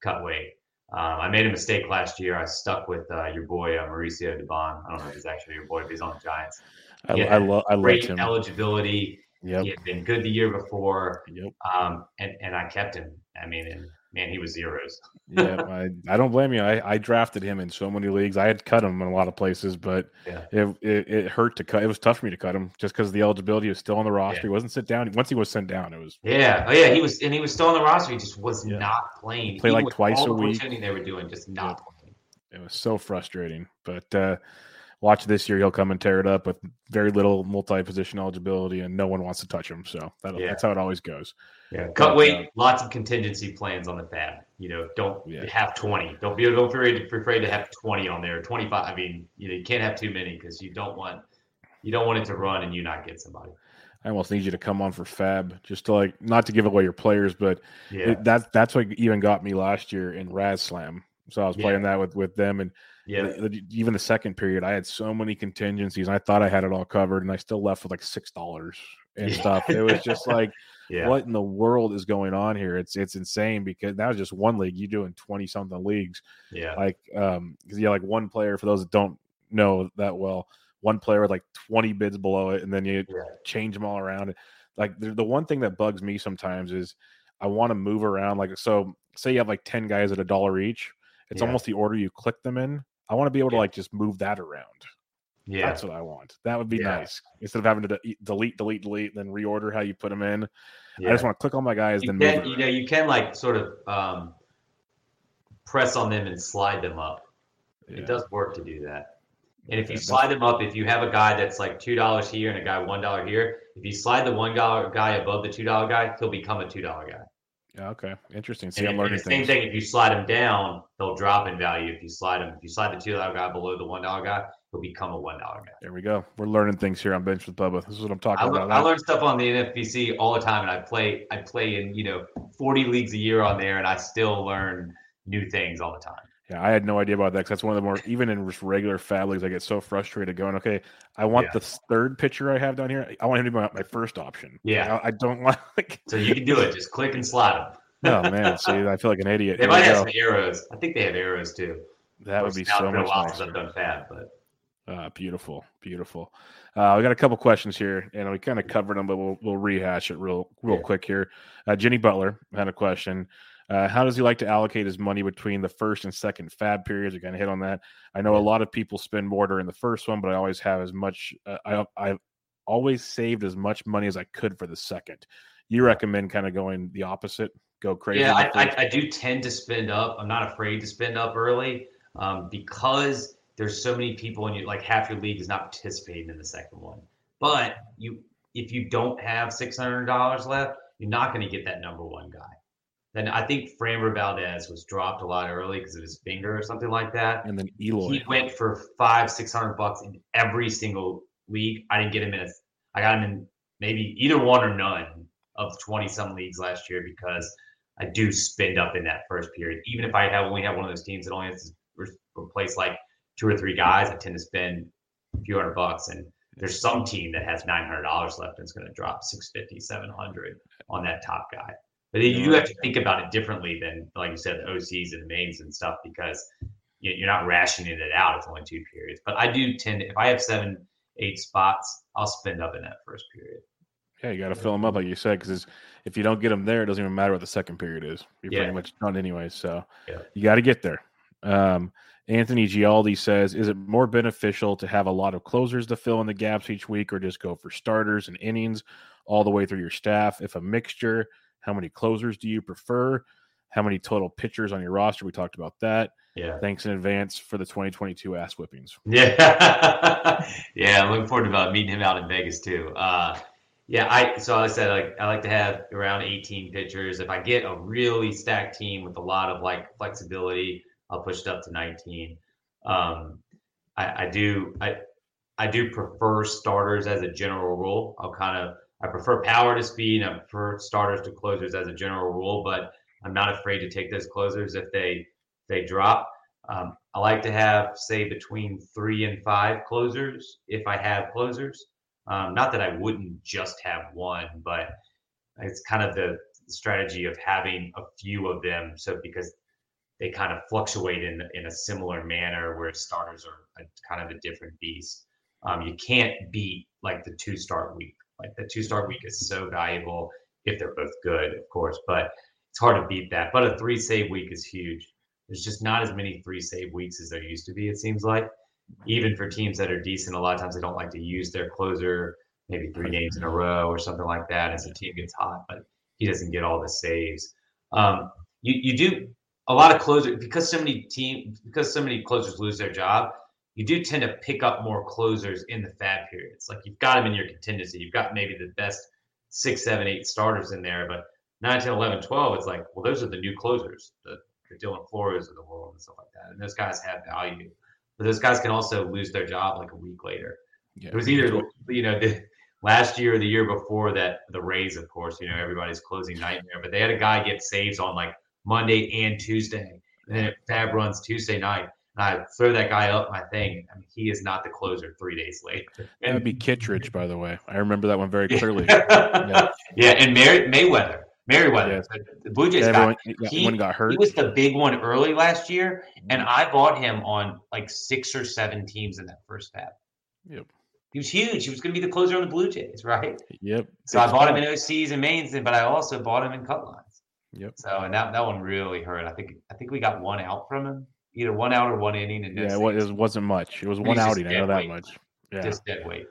cut weight. Um, I made a mistake last year. I stuck with uh, your boy uh, Mauricio Dubon. I don't know if he's actually your boy, but he's on the Giants. I. I love I Great him. eligibility. Yep. He had been good the year before, Yep. um, and and I kept him. I mean, man, he was zeros. yeah, I, I don't blame you. I, I drafted him in so many leagues. I had cut him in a lot of places, but Yeah. it, it, it hurt to cut. It was tough for me to cut him just because the eligibility was still on the roster. Yeah. He wasn't sent down. Once he was sent down, it was Yeah. Oh yeah, he was, and he was still on the roster. He just was Yeah. not playing. Play like twice a week. they were doing, just not playing. it was so frustrating. But uh, watch this year; he'll come and tear it up with very little multi-position eligibility, and no one wants to touch him. So that'll, Yeah. that's how it always goes. Yeah, But, cut weight. uh, lots of contingency plans on the fab. You know, don't Yeah. have twenty. Don't be don't be afraid, be afraid to have twenty on there. Twenty five. I mean, you know, you can't have too many because you don't want you don't want it to run and you not get somebody. I almost need you to come on for Fab, just to like not to give away your players, but Yeah, it, that's that's what even got me last year in RazzSlam. So I was Yeah. playing that with with them, and yeah, even the second period, I had so many contingencies. And I thought I had it all covered, and I still left with like six dollars and Yeah. stuff. It was just like, yeah. what in the world is going on here? It's it's insane because that was just one league. You doing twenty something leagues, Yeah, like um, because you have like one player for those that don't know that well. One player with like twenty bids below it, and then you yeah, change them all around. Like the, the one thing that bugs me sometimes is I want to move around. Like so, say you have like ten guys at a dollar each. It's Yeah. almost the order you click them in. I want to be able to Yeah. like just move that around. yeah. That's what I want. That would be Yeah. nice instead of having to de- delete, delete, delete, then reorder how you put them in. yeah. I just want to click on my guys, you then can, you know, you can like sort of um, press on them and slide them up. It does work to do that. And if you slide them up, if you have a guy that's like two dollars here and a guy one dollar here, if you slide the one dollar guy above the two dollar guy, he'll become a two dollar guy. Yeah, okay, interesting. See, And, I'm learning same thing if you slide them down, they'll drop in value. If you slide them, if you slide the two dollar guy below the one dollar guy, he'll become a one dollar guy. There we go. We're learning things here on Benched with Bubba. This is what I'm talking I, about. lear- I learn stuff on the NFBC all the time, and I play I play in you know forty leagues a year on there, and I still learn new things all the time. Yeah, I had no idea about that because that's one of the more even in just regular fab leagues, I get so frustrated going. Okay, I want Yeah. the third pitcher I have down here. I want him to be my, my first option. Yeah. I, I don't want like. So you can do it. Just click and slide them. Oh man, see, I feel like an idiot. They Here might have some arrows. I think they have arrows too. That would be so much while nicer. I've done fab, but Uh, beautiful, beautiful. Uh, we got a couple questions here, and we kind of covered them, but we'll we'll rehash it real real Yeah. quick here. Uh, Jenny Butler had a question. Uh, how does he like to allocate his money between the first and second fab periods? We kind of hit on that. I know a lot of people spend more during the first one, but I always have as much. Uh, I I always saved as much money as I could for the second. You recommend kind of going the opposite, go crazy. yeah, I. I, I do tend to spend up. I'm not afraid to spend up early um, because there's so many people and you like half your league is not participating in the second one. But you if you don't have six hundred dollars left, you're not going to get that number one guy. Then I think Framber Valdez was dropped a lot early because of his finger or something like that. And then Eloy. He went for five, six hundred bucks in every single league. I didn't get him in a. I got him in maybe either one or none of twenty some leagues last year because I do spend up in that first period. Even if I have only have one of those teams that only has to replace like two or three guys, I tend to spend a few hundred bucks. And there's some team that has nine hundred dollars left and it's going to drop 650, 700 on that top guy. But you do have to think about it differently than, like you said, the OCs and the mains and stuff because you're not rationing it out. It's only two periods. But I do tend to, if I have seven, eight spots, I'll spend up in that first period. Yeah, you got to fill them up, like you said, because if you don't get them there, it doesn't even matter what the second period is. You're Yeah. pretty much done anyway. So Yeah. you got to get there. Um, Anthony Gialdi says, "Is it more beneficial to have a lot of closers to fill in the gaps each week, or just go for starters and innings all the way through your staff? If a mixture, how many closers do you prefer? How many total pitchers on your roster? We talked about that. Yeah. Thanks in advance for the 2022 ass whippings. Yeah, yeah. I'm looking forward to uh, meeting him out in Vegas too. Uh, yeah, I so I said like I like to have around 18 pitchers. If I get a really stacked team with a lot of like flexibility, I'll push it up to 19. Um, I, I do I I do prefer starters as a general rule. I'll kind of I prefer power to speed. I prefer starters to closers as a general rule, but I'm not afraid to take those closers if they they drop. Um, I like to have, say, between three and five closers if I have closers. Um, not that I wouldn't just have one, but it's kind of the strategy of having a few of them. So because they kind of fluctuate in in a similar manner, where starters are a, kind of a different beast. Um, you can't beat like the two start week. Like the two star week is so valuable if they're both good, of course, but it's hard to beat that. But a three save week is huge. There's just not as many three save weeks as there used to be. It seems like even for teams that are decent, a lot of times they don't like to use their closer maybe three games in a row or something like that as the team gets hot, but he doesn't get all the saves. Um, you, you do a lot of closers because so many team because so many closers lose their job. You do tend to pick up more closers in the fab periods. Like you've got them in your contingency. You've got maybe the best six, seven, eight starters in there, but 9, 10, 11, 12, it's like, well, those are the new closers, the, the Dylan Floro of the world and stuff like that. And those guys have value. But those guys can also lose their job like a week later. Yeah. It was either you know the last year or the year before that the Rays, of course, you know everybody's closing nightmare, but they had a guy get saves on like Monday and Tuesday, and then Fab runs Tuesday night, and I throw that guy up my thing. I mean, he is not the closer three days later. That would be Kittredge, by the way. I remember that one very clearly. yeah. yeah, and May- Mayweather, Merryweather, Yes. the Blue Jays. Everyone, he- got hurt. He was the big one early last year, mm-hmm. and I bought him on like six or seven teams in that first half. Yep. He was huge. He was going to be the closer on the Blue Jays, right? Yep. So I Big bought him in OCs and mains, but I also bought him in cut lines. Yep. So and that that one really hurt. I think I think we got one out from him, either one out or one inning, and no Yeah, it wa- it wasn't much. It was one outing. I know that weight. much. Yeah. just dead weight.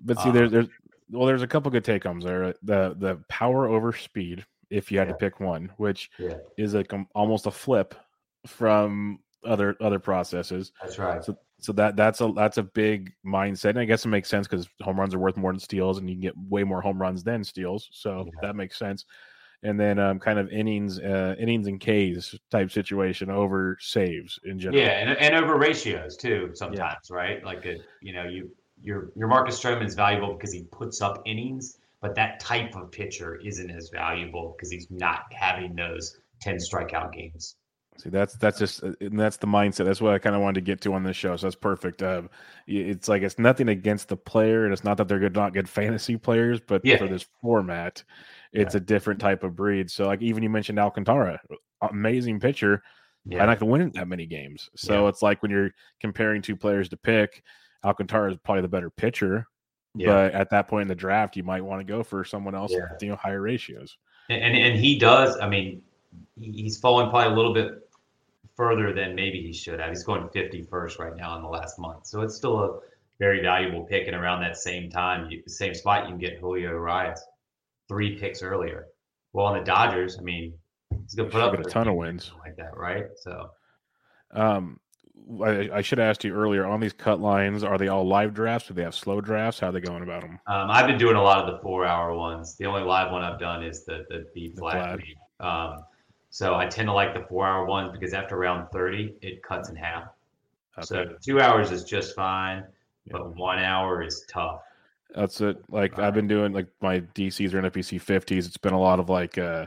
But see, Um, there's there's well, there's a couple good take homes there. The the power over speed, if you had Yeah. to pick one, which Yeah, is a almost a flip from other other processes. that's right. So so that that's a that's a big mindset. And I guess it makes sense because home runs are worth more than steals, and you can get way more home runs than steals. So Yeah. that makes sense. And then um, kind of innings, uh, innings and Ks type situation over saves in general. Yeah, and, and over ratios too sometimes, right? Like a, you know, you your your Marcus Stroman is valuable because he puts up innings, but that type of pitcher isn't as valuable because he's not having those ten strikeout games. See, that's that's just uh, that's the mindset. That's what I kind of wanted to get to on this show. So that's perfect. Um, it's like it's nothing against the player, and it's not that they're good, not good fantasy players, but Yeah. for this format, it's a different type of breed. So, like even you mentioned Alcantara, amazing pitcher, Yeah, not going to win that many games. So Yeah. it's like when you're comparing two players to pick, Alcantara is probably the better pitcher. yeah. But at that point in the draft, you might want to go for someone else Yeah. with you know higher ratios. and, and and he does. I mean, he's fallen probably a little bit further than maybe he should have. He's going 51st right now in the last month, so it's still a very valuable pick. And around that same time, you, same spot, you can get Julio Urias three picks earlier. Well, on the Dodgers, I mean, he's going to put up a ton of wins. like that, right? So Um, I, I should have asked you earlier on these cut lines. Are they all live drafts? Do they have slow drafts? How are they going about them? Um, I've been doing a lot of the four hour ones. The only live one I've done is the the B flat. Um, so I tend to like the four hour ones because after round 30, it cuts in half. Okay. So two hours is just fine, yeah. but one hour is tough. That's it. Like I've been doing like my DCs or NFBC 50s. It's been a lot of like uh,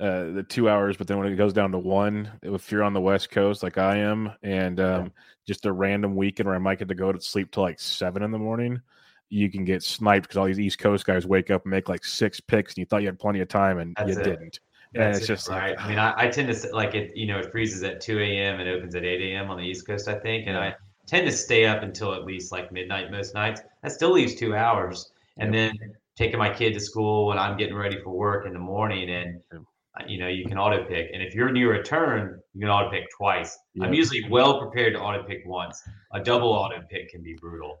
uh, the two hours, but then when it goes down to one, if you're on the West Coast like I am, and um, yeah. just a random weekend where I might get to go to sleep till like seven in the morning, you can get sniped because all these East Coast guys wake up and make like six picks, and you thought you had plenty of time, and That's you it. didn't. and it's it, just right. Like, I mean, I, I, tend to like it. You know, it freezes at two a.m. and opens at eight a.m. on the East Coast, I think, and I tend to stay up until at least like midnight most nights. That still leaves two hours, and yep. then taking my kid to school when I'm getting ready for work in the morning, and uh, you know, you can auto pick. And if you're near a turn, you can auto pick twice. Yep. I'm usually well prepared to auto pick once. A double auto pick can be brutal.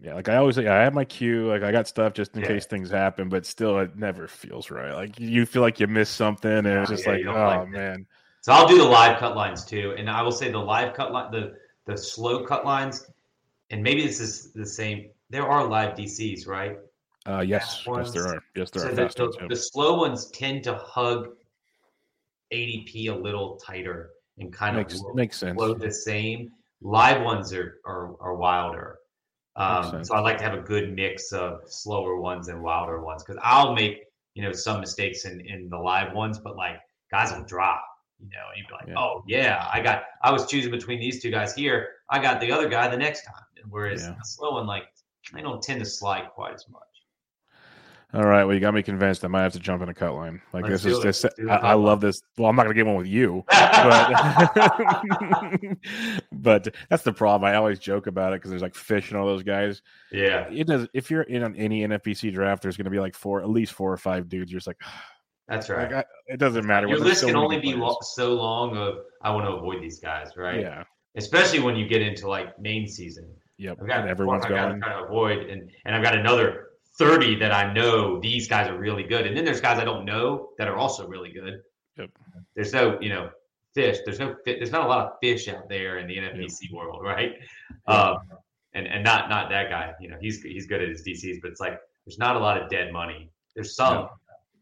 Yeah, like I always say, I have my queue. Like I got stuff just in yeah. case things happen, but still, it never feels right. Like you feel like you missed something, and it's just yeah, like, oh like man. So I'll do the live cut lines too, and I will say the live cut line, the the slow cut lines, and maybe this is the same. There are live DCs, right? Uh, yes, yes, there are. Yes, there so are. The, the, the, slow ones tend to hug ADP a little tighter and kind makes, of makes sense. flow the same. Live ones are are, are wilder. Um, so I like to have a good mix of slower ones and wilder ones because I'll make you know some mistakes in in the live ones, but like guys will drop. You know, and you'd be like, yeah. oh yeah, I got I was choosing between these two guys here. I got the other guy the next time. Whereas yeah. the slow one, like they don't tend to slide quite as much. All right. Well, you got me convinced. I might have to jump in a cut line. Like Let's this is this. I, I, love this. Well, I'm not gonna get one with you, but but that's the problem. I always joke about it because there's like fish and all those guys. Yeah. It does. If you're in on any NFBC draft, there's gonna be like four, at least four or five dudes. You're just like. Ah, That's right. Like, I, it doesn't matter. Your list can only be lo- so long of I want to avoid these guys, right? Yeah. Especially when you get into like main season. Yep. I've got everyone's I've going. Got to avoid, and and I've got another 30 that I know these guys are really good. And then there's guys I don't know that are also really good. Yep. There's no, you know, fish. There's no there's not a lot of fish out there in the NFBC yep. world, right? Um, and and not not that guy. You know, he's he's good at his DCs, but it's like there's not a lot of dead money. There's some, yep.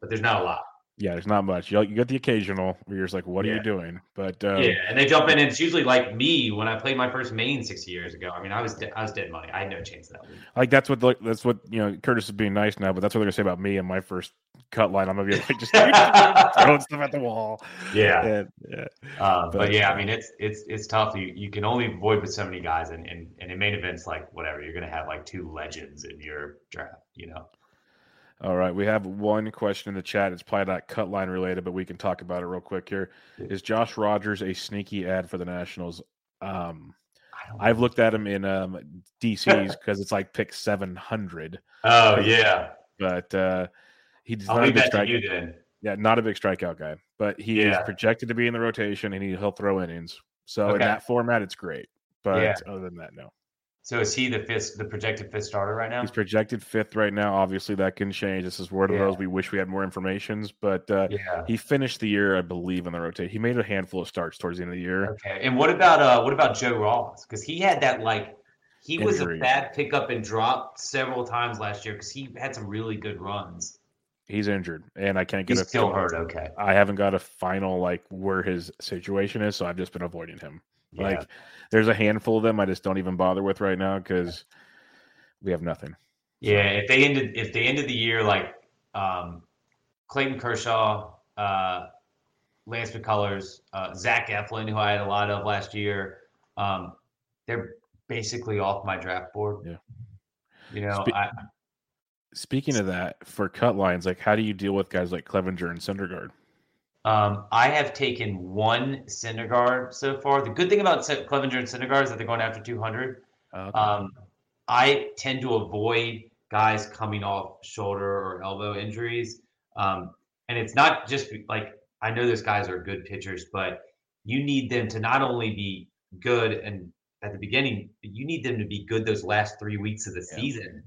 but there's not a lot. Yeah, there's not much. You, you get the occasional where you're just like, "What yeah. are you doing?" But um, yeah, and they jump in, and it's usually like me when I played my first main six years ago. I mean, I was de- I was dead money. I had no chance that week. Like that's what that's what you know. Curtis is being nice now, but that's what they're gonna say about me and my first cut line. I'm gonna be like just throwing stuff at the wall. Yeah, and, yeah. Uh, but, but, yeah, I mean, it's it's it's tough. You you can only avoid with so many guys, and and, and in main events like whatever, you're gonna have like two legends in your draft. You know. All right, we have one question in the chat. It's probably not cut line related, but we can talk about it real quick here. Is Josh Rogers a sneaky ad for the Nationals? Um, I've looked at him in um, DCs because it's like pick seven hundred. Oh yeah, but uh, he's I'll not a big strikeout. Yeah, not a big strikeout guy, but he yeah. is projected to be in the rotation and he, will throw innings. So okay. in that format, it's great. But yeah. other than that, no. So is he the fifth, the projected fifth starter right now? He's projected fifth right now. Obviously, that can change. This is one of yeah. those we wish we had more informations, but uh, yeah. he finished the year, I believe, in the rotate. He made a handful of starts towards the end of the year. Okay, and what about uh, what about Joe Ross? Because he had that like he Injury. was a bad pickup and drop several times last year because he had some really good runs. He's injured, and I can't get He's a still hurt. Okay, I haven't got a final like where his situation is, so I've just been avoiding him. Yeah. Like there's a handful of them I just don't even bother with right now because we have nothing. Yeah, if they ended if they ended the year like um, Clayton Kershaw, uh, Lance McCullers, uh, Zach Eflin, who I had a lot of last year, um, they're basically off my draft board. Yeah. You know, Spe- I, speaking of that, for cut lines, like how do you deal with guys like Clevinger and Syndergaard? Um, I have taken one Syndergaard so far. The good thing about Clevinger and Syndergaard is that they're going after 200. Okay. Um, I tend to avoid guys coming off shoulder or elbow injuries. Um, and it's not just like I know those guys are good pitchers, but you need them to not only be good and at the beginning, you need them to be good those last three weeks of the yeah. season.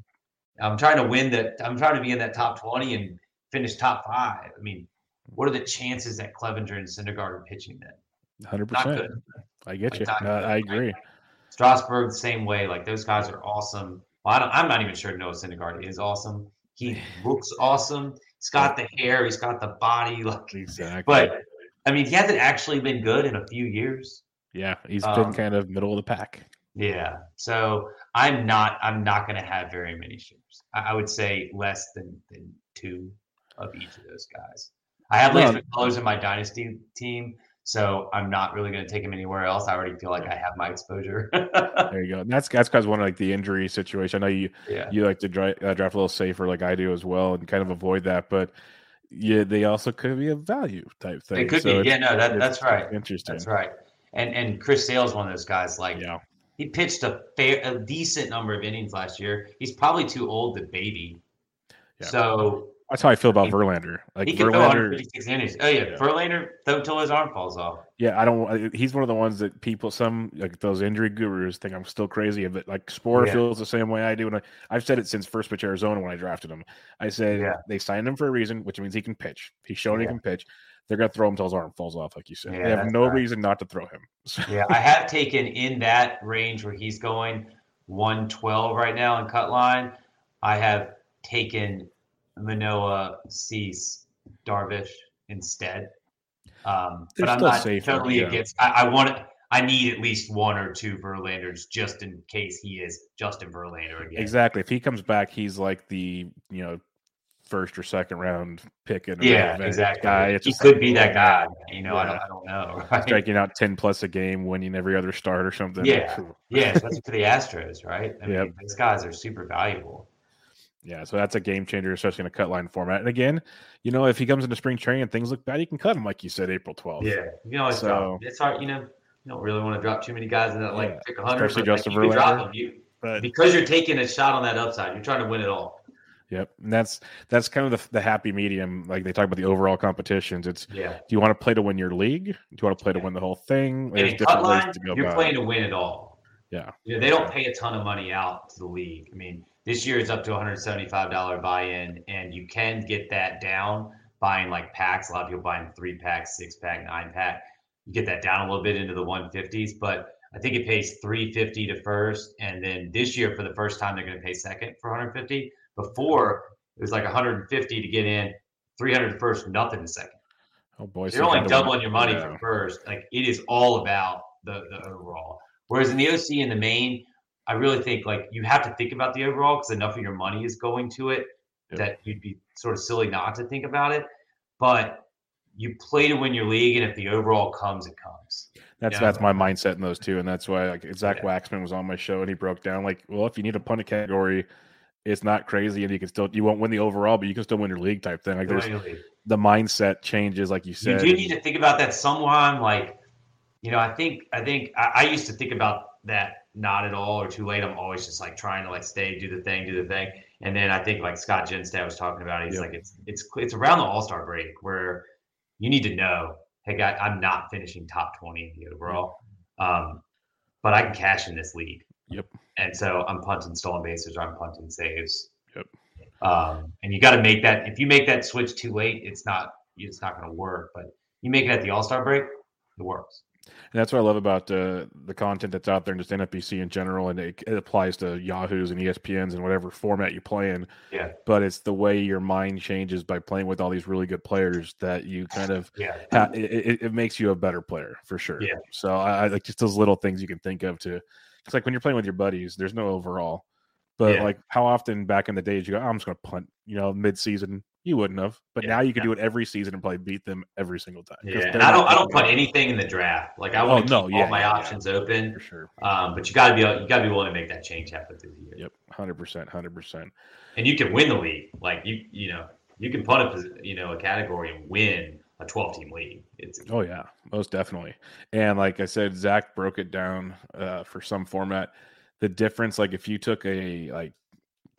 I'm trying to win that. I'm trying to be in that top 20 and finish top five. I mean, what are the chances that Clevinger and Syndergaard are pitching then? Hundred Not percent. good. I get Like, you. No. I agree. Strasburg, the same way. Like those guys are awesome. Well, I don't, I'm not even sure Noah Syndergaard is awesome. He looks awesome. He's got the hair. He's got the body. Like, Exactly. but I mean, he hasn't actually been good in a few years. yeah, he's um, been kind of middle of the pack. Yeah. So I'm not. I'm not going to have very many shares. I, I would say less than than two of each of those guys. I have No. Lance McCullers in my dynasty team, so I'm not really going to take him anywhere else. I already feel like I have my exposure. There you go. And that's that's because one of like the injury situation. I know you yeah. you like to dri- uh, draft a little safer, like I do as well, and kind of avoid that. But yeah, they also could be a value type thing. It could So be. Yeah. No. That, that's right. Interesting. That's right. And and Chris Sale's one of those guys. Like Yeah. he pitched a fair, a decent number of innings last year. He's probably too old to baby. Yeah. So That's how I feel about Verlander. Like he can throw Verlander, 156 innings. Oh yeah, Yeah. Verlander throw until his arm falls off. yeah, I don't. He's one of the ones that people, some like those injury gurus, think I'm still crazy. But like Sporer Yeah. feels the same way I do, and I, I've said it since first pitch Arizona when I drafted him. I said Yeah. they signed him for a reason, which means he can pitch. He's shown he can pitch. They're gonna throw him till his arm falls off, like you said. They have no right. reason not to throw him. So, Yeah, I have taken in that range where he's going 112 right now in cut line. I have taken Manoah, Cease Darvish instead. Um, but I'm not safer, totally yeah. against. I, I want. I need at least one or two Verlanders just in case he is Justin Verlander again. Exactly. If he comes back, he's like the you know first or second round pick in a Yeah, exactly. guy. It's he could like, be that guy. You know, I, don't, I don't know. Right? striking out ten plus a game, winning every other start or something. Yeah. Yeah, especially for the Astros, right? I Yep. mean, these guys are super valuable. Yeah, so that's a game changer, especially in a cut line format. And again, you know, if he comes into spring training and things look bad, you can cut him, like you said, April 12th. Yeah, you can always So- drop. It's hard, you know. You don't really want to drop too many guys in that like Yeah, pick a hundred. especially but, like, Justin you drop them. You, But because you're taking a shot on that upside. You're trying to win it all. yep, and that's that's kind of the, the happy medium. Like they talk about the overall competitions. It's yeah. do you want to play to win your league? Do you want to play to win the whole thing? There's different ways line, to go you're playing to win it all. Yeah. You know, they don't pay a ton of money out to the league. I mean, this year it's up to $175 buy-in, and you can get that down buying like packs. A lot of people buying three packs, six pack, nine pack. You get that down a little bit into the 150s, but I think it pays 350 to first, and then this year for the first time they're going to pay second for 150. Before it was like 150 to get in, 300 first, nothing second. Oh boy, You're only doubling your money yeah. for first. Like it is all about the the overall. Whereas in the OC and the main, I really think like you have to think about the overall because enough of your money is going to it Yep. that you'd be sort of silly not to think about it. But you play to win your league, and if the overall comes, it comes. That's that's my mindset in those two, and that's why like Zach Yeah. Waxman was on my show and he broke down like, well, if you need a punt category, it's not crazy, and you can still you won't win the overall, but you can still win your league type thing. Like there's the mindset changes, like you said. You do need to think about that sometime. Like, you know, I think I think I, I used to think about that not at all or too late. I'm always just like trying to like stay, do the thing, do the thing. And then I think like Scott Jenstad was talking about, he's like it's it's it's around the All Star break where you need to know, hey guy, I'm not finishing top twenty in the overall, um, but I can cash in this league. Yep. And so I'm punting stolen bases or I'm punting saves. Yep. Um, and you got to make that. If you make that switch too late, it's not it's not going to work. But you make it at the All Star break, it works. And that's what I love about uh, the content that's out there and just NFBC in general, and it, it applies to Yahoo's and ESPNs and whatever format you play in. Yeah. But it's the way your mind changes by playing with all these really good players that you kind of Yeah. ha- it, it, it makes you a better player for sure. Yeah. So I, I like just those little things you can think of to. It's like when you're playing with your buddies, there's no overall, but Yeah. like how often back in the days you go, "Oh, I'm just going to punt, you know, mid season. You wouldn't have, but Yeah, now you can yeah. do it every season and probably beat them every single time. Yeah. I don't I don't put anything in the draft. Like I Oh, want to no, keep yeah, all my options open. for sure. Um, but you got to be you got to be willing to make that change happen through the year. Yep, hundred percent, hundred percent. And you can win the league. Like you you know you can put a you know a category and win a 12 team league. It's Oh yeah, most definitely. And like I said, Zach broke it down uh, for some format. The difference, like if you took a like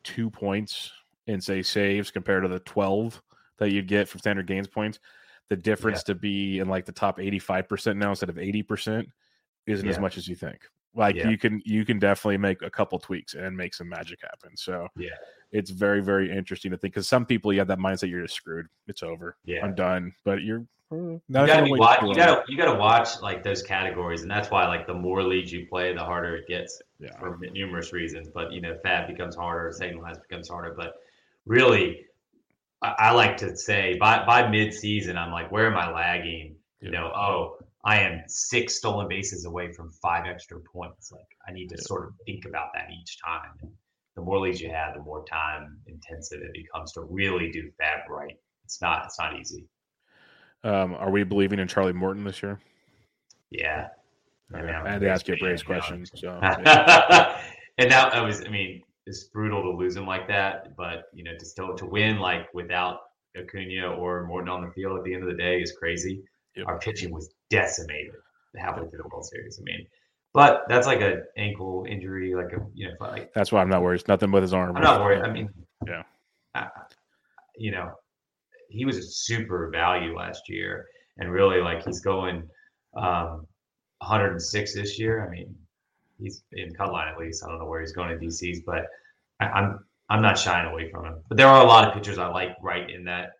two points in say saves compared to the twelve that you'd get from standard gains points, the difference to be in like the top eighty five percent now instead of eighty percent isn't as much as you think. Like Yeah. you can you can definitely make a couple tweaks and make some magic happen. So Yeah. it's very very interesting to think because some people you have that mindset you're just screwed. It's over. Yeah. I'm done. But you're uh, You gotta, be watch, you gotta you gotta watch like those categories, and that's why like the more leagues you play, the harder it gets Yeah. for numerous reasons. But you know, Fab becomes harder, signalized becomes harder. But really, I, I like to say by by mid season, I'm like, where am I lagging? You know, oh, I am six stolen bases away from five extra points. Like I need to Yeah. sort of think about that each time. And the more leads you have, the more time intensive it becomes to really do that right. It's not it's not easy. Um, are we believing in Charlie Morton this year? Yeah. I mean, I'm I had to ask you a Braves question. So yeah. and that, that was, I mean, it's brutal to lose him like that, but you know, to still to win like without Acuna or Morton on the field at the end of the day is crazy. Yep. Our pitching was decimated halfway through the World Series. I mean, but that's like an ankle injury, like a you know, like that's why I'm not worried. It's nothing with his arm. I'm not worried. I mean, Yeah. I, you know, he was a super value last year, and really like he's going um, 106 this year. I mean, he's in cut line at least. I don't know where he's going in DCs, but I, I'm I'm not shying away from him. But there are a lot of pitchers I like right in that.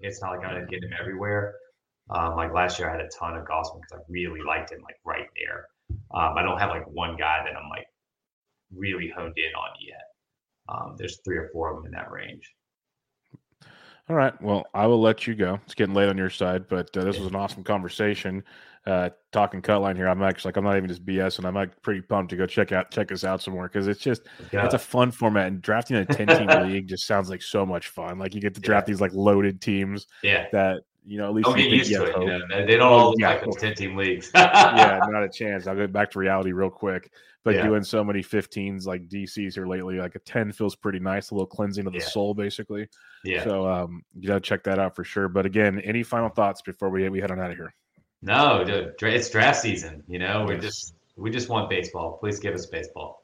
It's not like I'm gonna get him everywhere. Um, like last year, I had a ton of Gausman because I really liked him, like right there. Um, I don't have like one guy that I'm like really honed in on yet. Um, there's three or four of them in that range. All right. Well, I will let you go. It's getting late on your side, but uh, this was an awesome conversation. Uh, talking cut line here. I'm actually like I'm not even just BS, and I'm like pretty pumped to go check out check us out some more because it's just Yeah. it's a fun format. And drafting a 10 team league just sounds like so much fun. Like you get to draft these like loaded teams yeah. that you know at least Don't get used to it. You know? They don't Oh, all look yeah, like cool. those 10 team leagues. yeah, not a chance. I'll get back to reality real quick. But Yeah. doing so many 15s like DCs here lately, like a 10 feels pretty nice, a little cleansing of the Yeah. soul, basically. yeah. So um, you gotta check that out for sure. But again, any final thoughts before we we head on out of here? No, dude, it's draft season. You know, we just we just want baseball. Please give us baseball.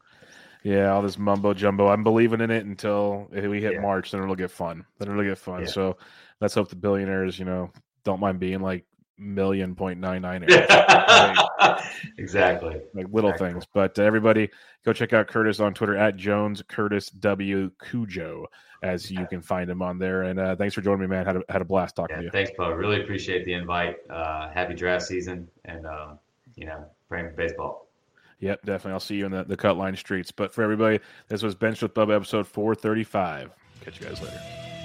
Yeah, all this mumbo jumbo. I'm believing in it until we hit Yeah. March, then it'll get fun. Then it'll get fun. Yeah. So let's hope the billionaires, you know, don't mind being like million point nine nine exactly. like little Exactly. things. But uh, everybody, go check out Curtis on Twitter at Jones Curtis W Cujo, as you can find him on there. And uh, thanks for joining me, man. Had a, had a blast talking Yeah, to you. thanks, Bo. Really appreciate the invite. Uh, happy draft season, and um, you know, praying for baseball. Yep, definitely. I'll see you in the, the cut line streets. But for everybody, this was Bench with Bubba episode 435. Catch you guys later.